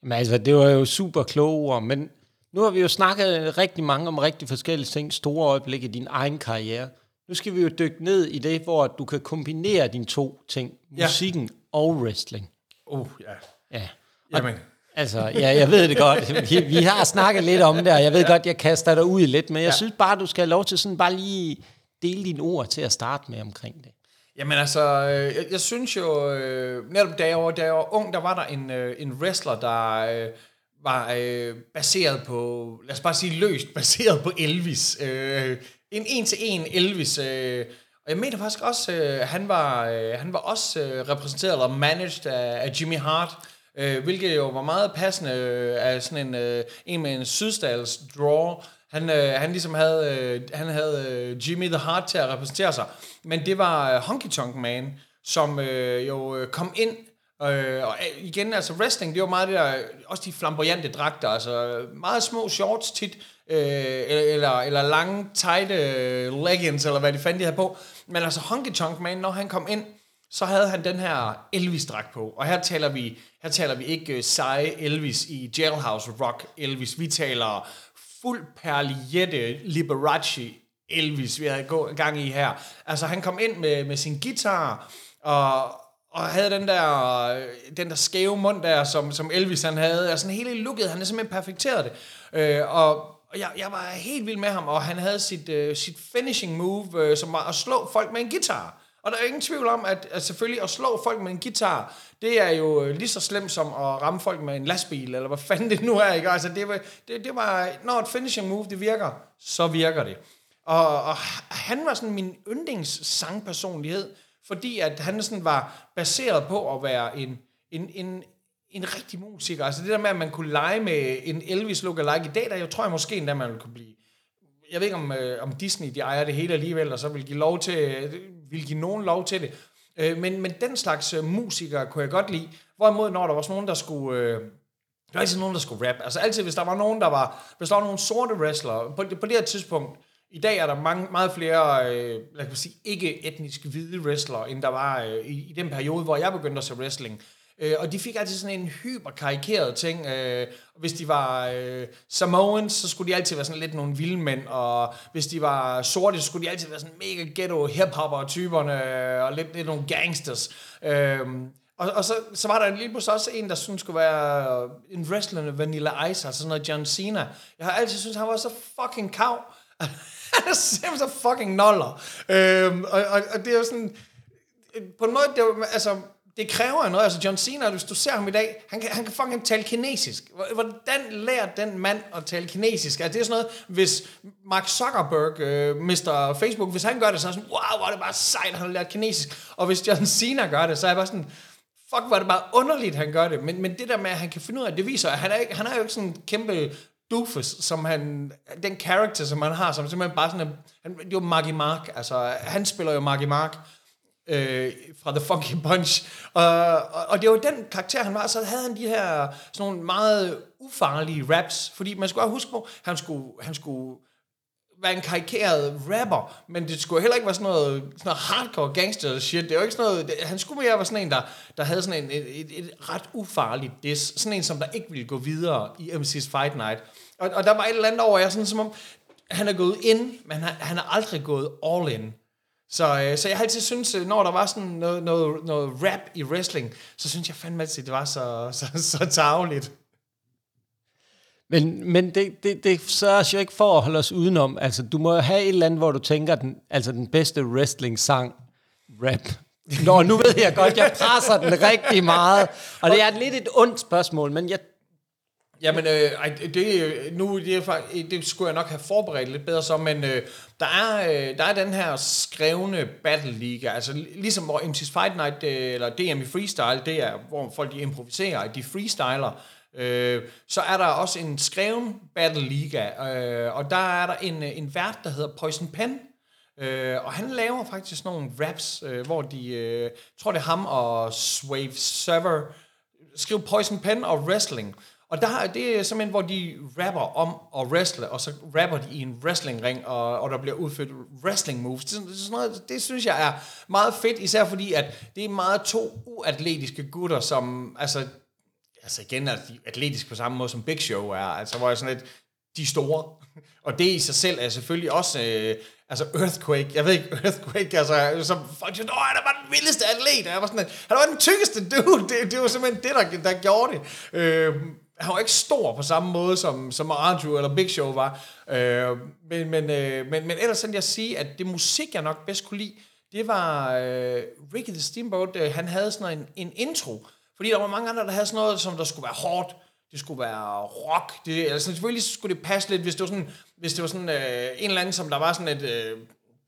Men altså, det var jo super kloge ord, men nu har vi jo snakket rigtig mange om rigtig forskellige ting, store øjeblikke i din egen karriere. Nu skal vi jo dykke ned i det, hvor du kan kombinere dine to ting, musikken ja. og wrestling. Uh, ja. Ja. Jamen. Altså, ja, jeg ved det godt. Vi, vi har snakket lidt om det, og jeg ved ja. godt, jeg kaster dig ud i lidt, men jeg ja. synes bare, du skal have lov til sådan bare lige dele dine ord til at starte med omkring det. Jamen altså, øh, jeg, jeg synes jo, øh, netop da jeg, var, da jeg var ung, der var der en, øh, en wrestler, der øh, var øh, baseret på, lad os bare sige løst, baseret på Elvis. Øh, en en-til-en Elvis. Øh, og jeg mener faktisk også, øh, han, var, øh, han var også øh, repræsenteret eller managed af, af Jimmy Hart, øh, hvilket jo var meget passende øh, af sådan en, øh, en med en sydstals draw. Han, øh, han ligesom havde, øh, han havde øh, Jimmy the Heart til at repræsentere sig. Men det var øh, Honky Tonk Man, som øh, jo øh, kom ind Øh, og øh, igen, altså wrestling, det var meget det der, øh, også de flamboyante dragter, altså øh, meget små shorts tit, øh, eller, eller lange, tight øh, leggings, eller hvad de fandt de havde på. Men altså Honky Tonk Man, når han kom ind, så havde han den her Elvis-dragt på. Og her taler vi, her taler vi ikke uh, seje Elvis i Jailhouse Rock Elvis. Vi taler fuld perliette Liberace Elvis, vi havde gå gang i her. Altså han kom ind med, med sin guitar, og, og havde den der, øh, den der skæve mund der, som, som Elvis han havde. Altså hele looket, han er simpelthen perfekteret det. Øh, og, og jeg, jeg var helt vild med ham, og han havde sit, øh, sit finishing move, øh, som var at slå folk med en guitar. Og der er ingen tvivl om, at, at selvfølgelig at slå folk med en guitar, det er jo øh, lige så slemt som at ramme folk med en lastbil, eller hvad fanden det nu er, ikke? Altså, det var, det, det var, når et finishing move, det virker, så virker det. Og, og han var sådan min yndlingssangpersonlighed, fordi at han sådan var baseret på at være en, en, en, en rigtig musiker. Altså det der med, at man kunne lege med en Elvis lookalike i dag, der jeg tror jeg måske endda, man kunne blive jeg ved ikke, om, øh, om Disney de ejer det hele alligevel, og så vil give, lov til, vil give nogen lov til det. Øh, men, men den slags øh, musikere kunne jeg godt lide. Hvorimod, når der var nogen, der skulle... Øh, der var altid nogen, der skulle rap. Altså altid, hvis der var nogen, der var... Hvis der var nogle sorte wrestlere, på, på det her tidspunkt, i dag er der mange, meget flere, øh, lad os sige, ikke etnisk hvide wrestlere, end der var øh, i, i den periode, hvor jeg begyndte at se wrestling. Øh, Øh, og de fik altid sådan en hyperkarikeret ting. Øh, hvis de var øh, Samoans, så skulle de altid være sådan lidt nogle vilde mænd, og hvis de var sorte, så skulle de altid være sådan mega ghetto hip typerne øh, og lidt, lidt nogle gangsters. Øh, og, og så, så var der lige pludselig også en, der synes skulle være en wrestler Vanilla Ice, altså sådan noget John Cena. Jeg har altid syntes, han var så fucking kav. han er simpelthen så fucking noller. Øhm, og, og, og, det er jo sådan... Øh, på en måde, det er jo, altså, det kræver jo noget. Altså John Cena, hvis du ser ham i dag, han kan, han kan fucking tale kinesisk. Hvordan lærer den mand at tale kinesisk? Altså det er sådan noget, hvis Mark Zuckerberg, øh, Mr. Facebook, hvis han gør det, så er sådan, wow, hvor er det bare sejt, han har lært kinesisk. Og hvis John Cena gør det, så er jeg bare sådan, fuck, hvor er det bare underligt, han gør det. Men, men det der med, at han kan finde ud af, det viser, at han er, ikke, han er jo ikke sådan en kæmpe doofus, som han, den karakter, som han har, som simpelthen bare sådan en, han, det er jo Marky Mark, altså han spiller jo Marky Mark, øh, fra The Funky Bunch. Og, og, og det var den karakter, han var. Så havde han de her sådan nogle meget ufarlige raps. Fordi man skulle også huske på, han skulle, han skulle være en karikeret rapper, men det skulle heller ikke være sådan noget, sådan noget hardcore gangster shit. Det var ikke sådan noget, det, han skulle mere være sådan en, der, der havde sådan en, et, et, et ret ufarligt diss. Sådan en, som der ikke ville gå videre i MC's Fight Night. Og, og der var et eller andet over, jeg sådan som om, han er gået ind, men han, han er aldrig gået all in. Så, øh, så jeg har altid syntes, øh, når der var sådan noget, noget, noget rap i wrestling, så synes jeg fandme altid, det var så, så, så tageligt. Men, men det, det, det sørger jo ikke for at holde os udenom. Altså, du må have et eller andet, hvor du tænker, den, altså den bedste wrestling-sang, rap. Nå, nu ved jeg godt, jeg presser den rigtig meget. Og det er lidt et ondt spørgsmål, men jeg Jamen, øh, det, øh, nu det, er, øh, det skulle jeg nok have forberedt lidt bedre så, men øh, der, er, øh, der er den her skrevne Battle League, altså ligesom hvor MC's Fight Night, øh, eller DM i freestyle, det er, hvor folk de improviserer, de freestyler, øh, så er der også en skreven Battle Liga, øh, og der er der en, øh, en vært, der hedder Poison Pen, øh, og han laver faktisk nogle raps, øh, hvor de, øh, tror det er ham og Swave Server, skriver Poison Pen og Wrestling, og der, det er simpelthen, hvor de rapper om at wrestle, og så rapper de i en wrestlingring, og, og der bliver udført wrestling moves. Det, det, sådan noget, det synes jeg er meget fedt, især fordi, at det er meget to uatletiske gutter, som, altså, altså igen er de atletiske på samme måde som Big Show er, altså hvor jeg sådan lidt, de store. Og det i sig selv er selvfølgelig også, øh, altså Earthquake, jeg ved ikke, Earthquake, altså, som folk siger, åh, han var den vildeste atlet, og jeg var sådan, han var den tykkeste dude, det, det var simpelthen det, der, der gjorde det. Øh, han var ikke stor på samme måde, som, som Andrew eller Big Show var. Øh, men, men, øh, men, men ellers kan jeg sige, at det musik, jeg nok bedst kunne lide, det var øh, Ricky the Steamboat. Øh, han havde sådan en, en intro. Fordi der var mange andre, der havde sådan noget, som der skulle være hårdt. Det skulle være rock. Det, altså, selvfølgelig skulle det passe lidt, hvis det var sådan, hvis det var sådan øh, en eller anden, som der var sådan et... Øh,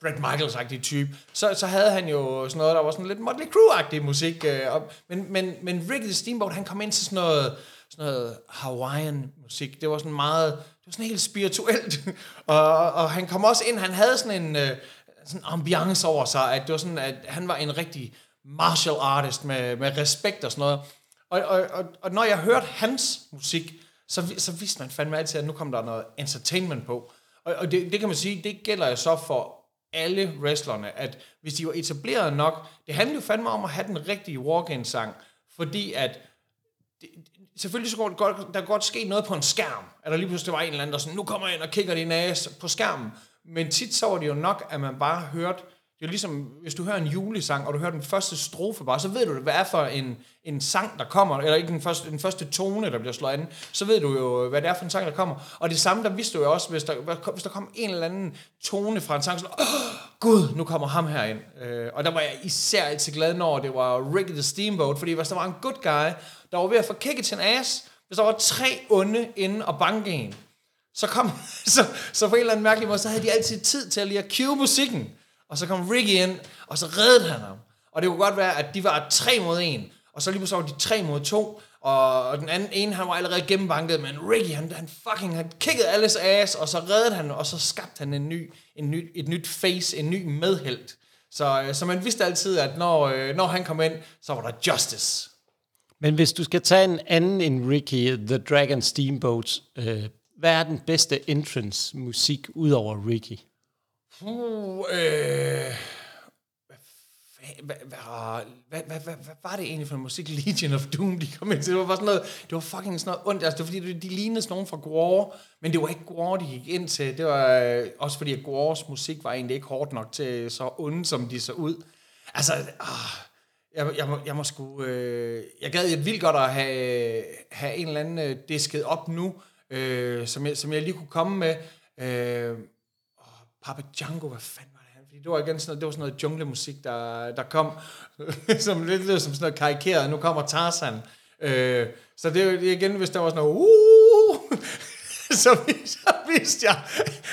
Brad Michaels-agtig type, så, så havde han jo sådan noget, der var sådan lidt Motley Crue-agtig musik. Øh, og, men, men, men Ricky the Steamboat, han kom ind til sådan noget, sådan noget Hawaiian musik. Det var sådan meget, det var sådan helt spirituelt. og, og han kom også ind, han havde sådan en øh, sådan ambiance over sig, at det var sådan, at han var en rigtig martial artist med, med respekt og sådan noget. Og, og, og, og når jeg hørte hans musik, så, så vidste man fandme altid, at nu kom der noget entertainment på. Og, og det, det kan man sige, det gælder jo så for alle wrestlerne, at hvis de var etableret nok, det handler jo fandme om at have den rigtige walk-in-sang, fordi at det, selvfølgelig så går det godt, der kan godt ske noget på en skærm, eller der lige pludselig var en eller anden, der sådan, nu kommer jeg ind og kigger din næse på skærmen. Men tit så var det jo nok, at man bare hørte, det er ligesom, hvis du hører en julesang, og du hører den første strofe bare, så ved du, hvad er for en, en sang, der kommer, eller ikke den første, den første tone, der bliver slået an, så ved du jo, hvad det er for en sang, der kommer. Og det samme, der vidste du jo også, hvis der, hvis der kom en eller anden tone fra en sang, så Åh! Gud, nu kommer ham her ind. Øh, og der var jeg især altid glad, når det var Ricky the Steamboat, fordi hvis der var en good guy, der var ved at få kicket sin ass, hvis der var tre onde inde og banke en, så kom, så, så på en eller anden mærkelig måde, så havde de altid tid til at lige at cue musikken. Og så kom Ricky ind, og så reddede han ham. Og det kunne godt være, at de var tre mod en, og så lige pludselig var de tre mod to, og, og den anden ene, han var allerede gennembanket, men Ricky, han, han fucking, han kiggede alles ass, og så reddede han, og så skabte han en ny, en ny, et nyt face, en ny medhelt. Så, øh, så man vidste altid, at når, øh, når han kom ind, så var der justice. Men hvis du skal tage en anden end Ricky, The Dragon Steamboat, øh, hvad er den bedste entrance musik ud over Ricky? Uh, øh, hvad, hvad, hvad, hvad, hvad, var det egentlig for en musik Legion of Doom, de kom ind til? Det var bare sådan noget, det var fucking sådan noget ondt. Altså, det var fordi, de lignede sådan nogen fra Gore, men det var ikke Gore, de gik ind til. Det var øh, også fordi, at Gores musik var egentlig ikke hårdt nok til så onde, som de så ud. Altså, ah, jeg, jeg, må, jeg må sgu... Øh, jeg gad et vildt godt at have, have en eller anden øh, disket op nu, øh, som, jeg, som jeg lige kunne komme med. Øh, Papa Django, hvad fanden det det var igen sådan noget, det var sådan noget junglemusik, der, der kom, som lidt som sådan noget karikeret. Nu kommer Tarzan. Øh, så det er igen, hvis der var sådan noget, uh, så, så, vidste jeg,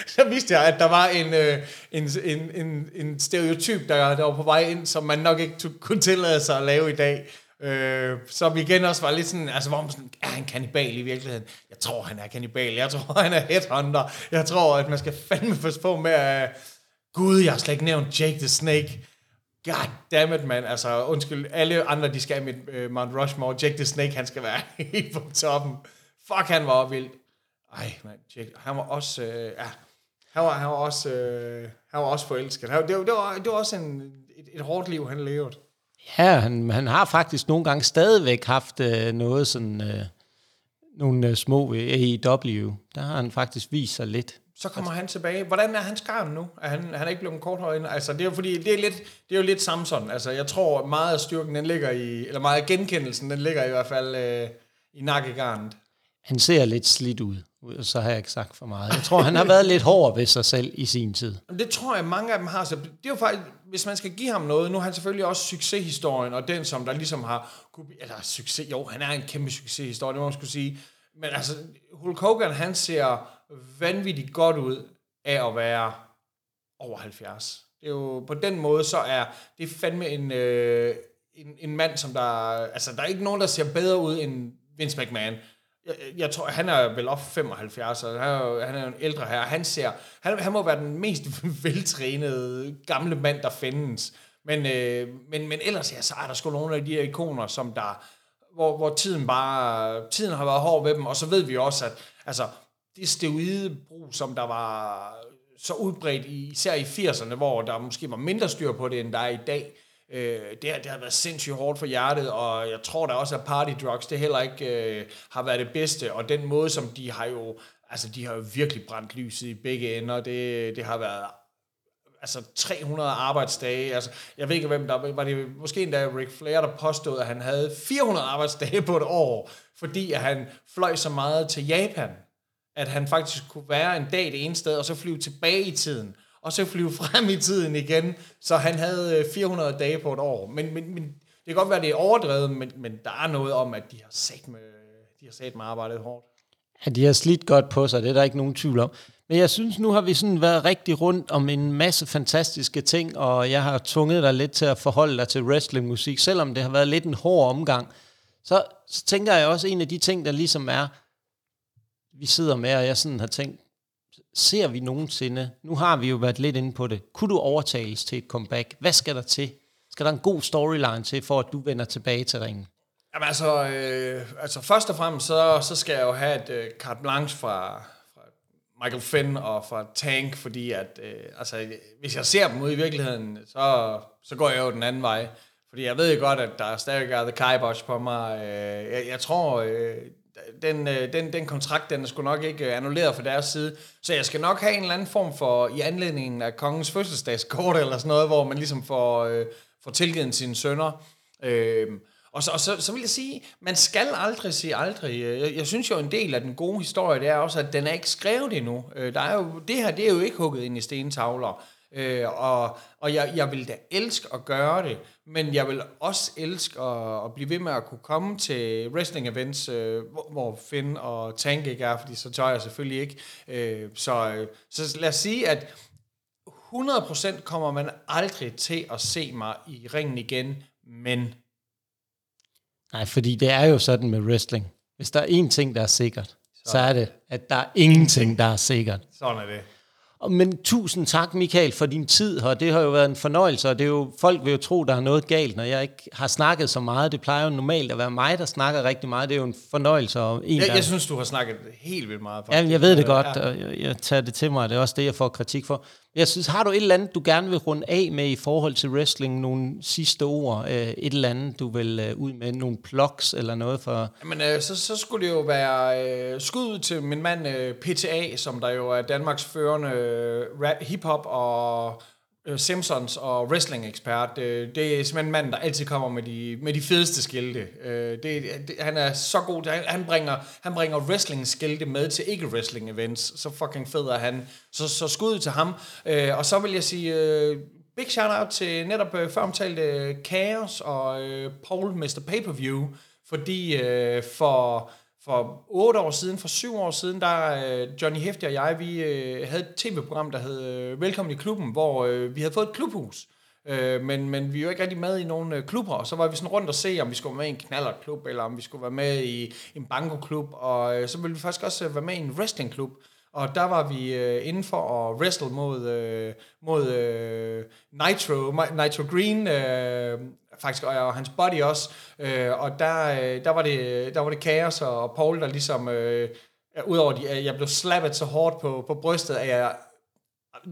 så vidste jeg, at der var en, øh, en, en, en, en stereotyp, der, der var på vej ind, som man nok ikke kunne tillade sig at lave i dag. Øh, som igen også var lidt sådan, altså hvor man sådan, er han kanibal i virkeligheden? Jeg tror, han er kanibal. Jeg tror, han er headhunter. Jeg tror, at man skal fandme passe på med at, gud, jeg har slet ikke nævnt Jake the Snake. God damn it, man. Altså, undskyld, alle andre, de skal med uh, øh, Mount Rushmore. Jake the Snake, han skal være helt på toppen. Fuck, han var vild. Ej, man, Jake, han var også, uh, ja, han var, han var også, uh, han var også forelsket. Han, det, det, var, det var også en, et, et hårdt liv, han levede. Ja, han, han har faktisk nogle gange stadigvæk haft uh, noget sådan, uh, nogle uh, små øh, AEW. Der har han faktisk vist sig lidt. Så kommer han tilbage. Hvordan er hans garn nu? Er han, han er ikke blevet korthøjen? Altså, det er jo fordi, det er, lidt, det er jo lidt Samson. Altså, jeg tror, meget af styrken, den ligger i, eller meget af genkendelsen, den ligger i hvert fald øh, i nakkegarnet. Han ser lidt slidt ud, så har jeg ikke sagt for meget. Jeg tror, han har været lidt hård ved sig selv i sin tid. Det tror jeg, mange af dem har. Så det er jo faktisk, hvis man skal give ham noget, nu har han selvfølgelig også succeshistorien, og den, som der ligesom har... Eller succes, jo, han er en kæmpe succeshistorie, det må man skulle sige. Men altså, Hulk Hogan, han ser vanvittigt godt ud af at være over 70. Det er jo, på den måde, så er det fandme en, øh, en, en mand, som der... Altså, der er ikke nogen, der ser bedre ud end Vince McMahon. Jeg, jeg tror, han er vel op 75, og han er, han er en ældre her. Han ser... Han, han må være den mest veltrænede gamle mand, der findes. Men, øh, men, men ellers, ja, så er der sgu nogle af de her ikoner, som der... Hvor, hvor tiden bare... Tiden har været hård ved dem, og så ved vi også, at altså, det steroidebrug, som der var så udbredt, i, især i 80'erne, hvor der måske var mindre styr på det, end der er i dag, øh, det, har, det har været sindssygt hårdt for hjertet, og jeg tror da også, at party drugs, det heller ikke øh, har været det bedste, og den måde, som de har jo, altså de har jo virkelig brændt lyset i begge ender, det, det har været altså 300 arbejdsdage. Altså, jeg ved ikke, hvem der var det måske endda Rick Flair, der påstod, at han havde 400 arbejdsdage på et år, fordi at han fløj så meget til Japan at han faktisk kunne være en dag det ene sted, og så flyve tilbage i tiden, og så flyve frem i tiden igen, så han havde øh, 400 dage på et år. Men, men, men det kan godt være, det er overdrevet, men, men der er noget om, at de har sat med, de har sat med arbejdet hårdt. Ja, de har slidt godt på sig, det er der ikke nogen tvivl om. Men jeg synes, nu har vi sådan været rigtig rundt om en masse fantastiske ting, og jeg har tvunget dig lidt til at forholde dig til wrestlingmusik, selvom det har været lidt en hård omgang. Så, så tænker jeg også, en af de ting, der ligesom er, vi sidder med, og jeg sådan har tænkt, ser vi nogensinde, nu har vi jo været lidt inde på det, kunne du overtales til et comeback? Hvad skal der til? Skal der en god storyline til, for at du vender tilbage til ringen? Jamen altså, øh, altså først og fremmest, så, så skal jeg jo have et øh, carte blanche fra, fra Michael Finn og fra Tank, fordi at, øh, altså, hvis jeg ser dem ud i virkeligheden, så, så går jeg jo den anden vej. Fordi jeg ved jo godt, at der stadig er The Kibosh på mig. Øh, jeg, jeg tror, øh, den, øh, den, den kontrakt, den er sgu nok ikke øh, annulleret fra deres side. Så jeg skal nok have en eller anden form for, i anledningen af kongens fødselsdagskort eller sådan noget, hvor man ligesom får, øh, får tilgivet sine sønner. Øh, og, så, og så, så vil jeg sige, man skal aldrig sige aldrig. Jeg, jeg synes jo, en del af den gode historie, det er også, at den er ikke skrevet endnu. Øh, der er jo, det her, det er jo ikke hugget ind i stentavler. Øh, og og jeg, jeg vil da elske at gøre det, men jeg vil også elske at, at blive ved med at kunne komme til wrestling events, øh, hvor, hvor Finn og Tank ikke er, fordi så tør jeg selvfølgelig ikke. Øh, så, øh, så lad os sige, at 100% kommer man aldrig til at se mig i ringen igen, men... Nej, fordi det er jo sådan med wrestling. Hvis der er én ting, der er sikkert, så, så er det, at der er ingenting, der er sikkert. Sådan er det. Men tusind tak, Michael, for din tid her. Det har jo været en fornøjelse, og det er jo, folk vil jo tro, der er noget galt, når jeg ikke har snakket så meget. Det plejer jo normalt at være mig, der snakker rigtig meget. Det er jo en fornøjelse. Og en, jeg, jeg synes, du har snakket helt vildt meget. Faktisk. Ja, jeg ved det godt, og jeg, jeg tager det til mig. Det er også det, jeg får kritik for. Jeg synes, har du et eller andet, du gerne vil runde af med i forhold til wrestling? Nogle sidste ord? Øh, et eller andet, du vil øh, ud med? Nogle plugs eller noget for? Jamen, øh, så, så skulle det jo være øh, skud til min mand øh, PTA, som der jo er Danmarks førende øh, rap, hip-hop og Øh, Simpsons og wrestling-ekspert. Øh, det er simpelthen en mand, der altid kommer med de, med de fedeste skilte. Øh, det, det, han er så god. Han, han bringer, han bringer wrestling-skilte med til ikke-wrestling-events. Så fucking fed er han. Så, så skud til ham. Og så vil jeg sige... Big shout-out til netop øh, før omtalte Chaos og Paul Mr. Pay-Per-View, fordi for for otte år siden, for syv år siden, der øh, Johnny Hefti og jeg, vi øh, havde et tv-program, der hed øh, Velkommen i klubben, hvor vi havde fået et klubhus. Men, men vi var ikke rigtig med i nogle klubber, og så var vi sådan rundt og se, om vi skulle være med i en knallerklub, eller om vi skulle være med i en bankoklub, og så ville vi faktisk også være med i en wrestlingklub. Og der var vi øh, inden for at wrestle mod, øh, mod øh, Nitro, Nitro Green, øh, faktisk, og, og hans body også. Øh, og der, øh, der, var det, der var det kaos, og Paul, der ligesom, øh, udover at øh, jeg blev slappet så hårdt på, på brystet, at jeg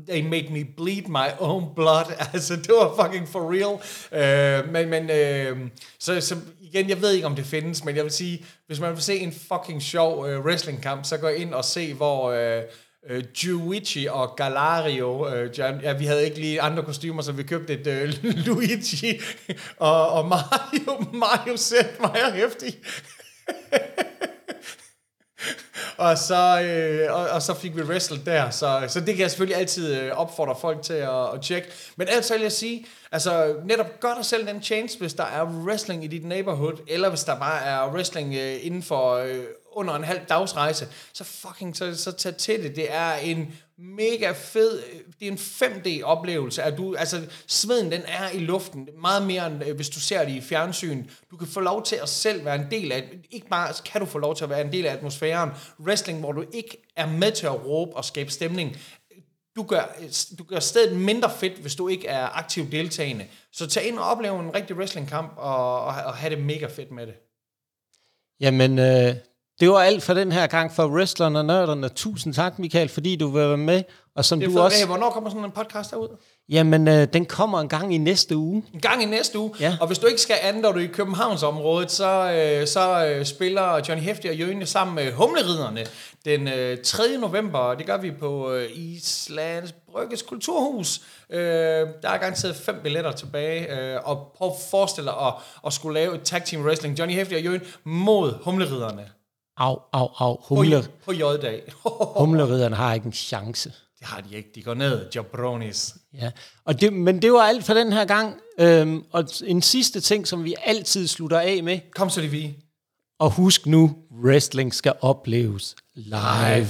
they made me bleed my own blood. Altså, det var fucking for real. Uh, men, men uh, så, så igen, jeg ved ikke, om det findes, men jeg vil sige, hvis man vil se en fucking sjov uh, wrestlingkamp, så gå ind og se, hvor... Uh, øh, Juichi og Galario. Øh, ja, vi havde ikke lige andre kostymer, så vi købte et øh, Luigi og, og Mario. Mario selv var hæftig og, så, øh, og, og så fik vi wrestled der. Så, så det kan jeg selvfølgelig altid øh, opfordre folk til at, at tjekke. Men ellers vil jeg sige, altså netop gør dig selv den chance, hvis der er wrestling i dit neighborhood, eller hvis der bare er wrestling øh, inden for øh, under en halv dagsrejse, så fucking så, så tag til det. Det er en mega fed, øh, det er en 5D-oplevelse, at du, altså sveden den er i luften, meget mere end øh, hvis du ser det i fjernsyn. Du kan få lov til at selv være en del af, ikke bare kan du få lov til at være en del af atmosfæren, wrestling, hvor du ikke er med til at råbe og skabe stemning, du gør, øh, du gør stedet mindre fedt, hvis du ikke er aktiv deltagende. Så tag ind og oplev en rigtig wrestlingkamp, og, og, og have det mega fedt med det. Jamen, øh, det var alt for den her gang for Wrestlerne og Nørderne. Tusind tak, Michael, fordi du vil være med. Og som det du også... Hey, hvornår kommer sådan en podcast derud? Jamen, øh, den kommer en gang i næste uge. En gang i næste uge? Ja. Og hvis du ikke skal andet, og du er i Københavnsområdet, så, øh, så øh, spiller Johnny Hefti og Jøne sammen med Humleriderne den øh, 3. november. Det gør vi på øh, Islands Brygges Kulturhus. Øh, der er garanteret fem billetter tilbage. Øh, og prøv at forestille dig at, at skulle lave et tag team wrestling. Johnny Hefti og Jøne mod Humleriderne. Au, au, au. Humle, På, på J-dag. humleriderne har ikke en chance. det har de ikke. De går ned, jabronis. Ja. Og det, men det var alt for den her gang. Øhm, og en sidste ting, som vi altid slutter af med. Kom så, det vi. Og husk nu, wrestling skal opleves live.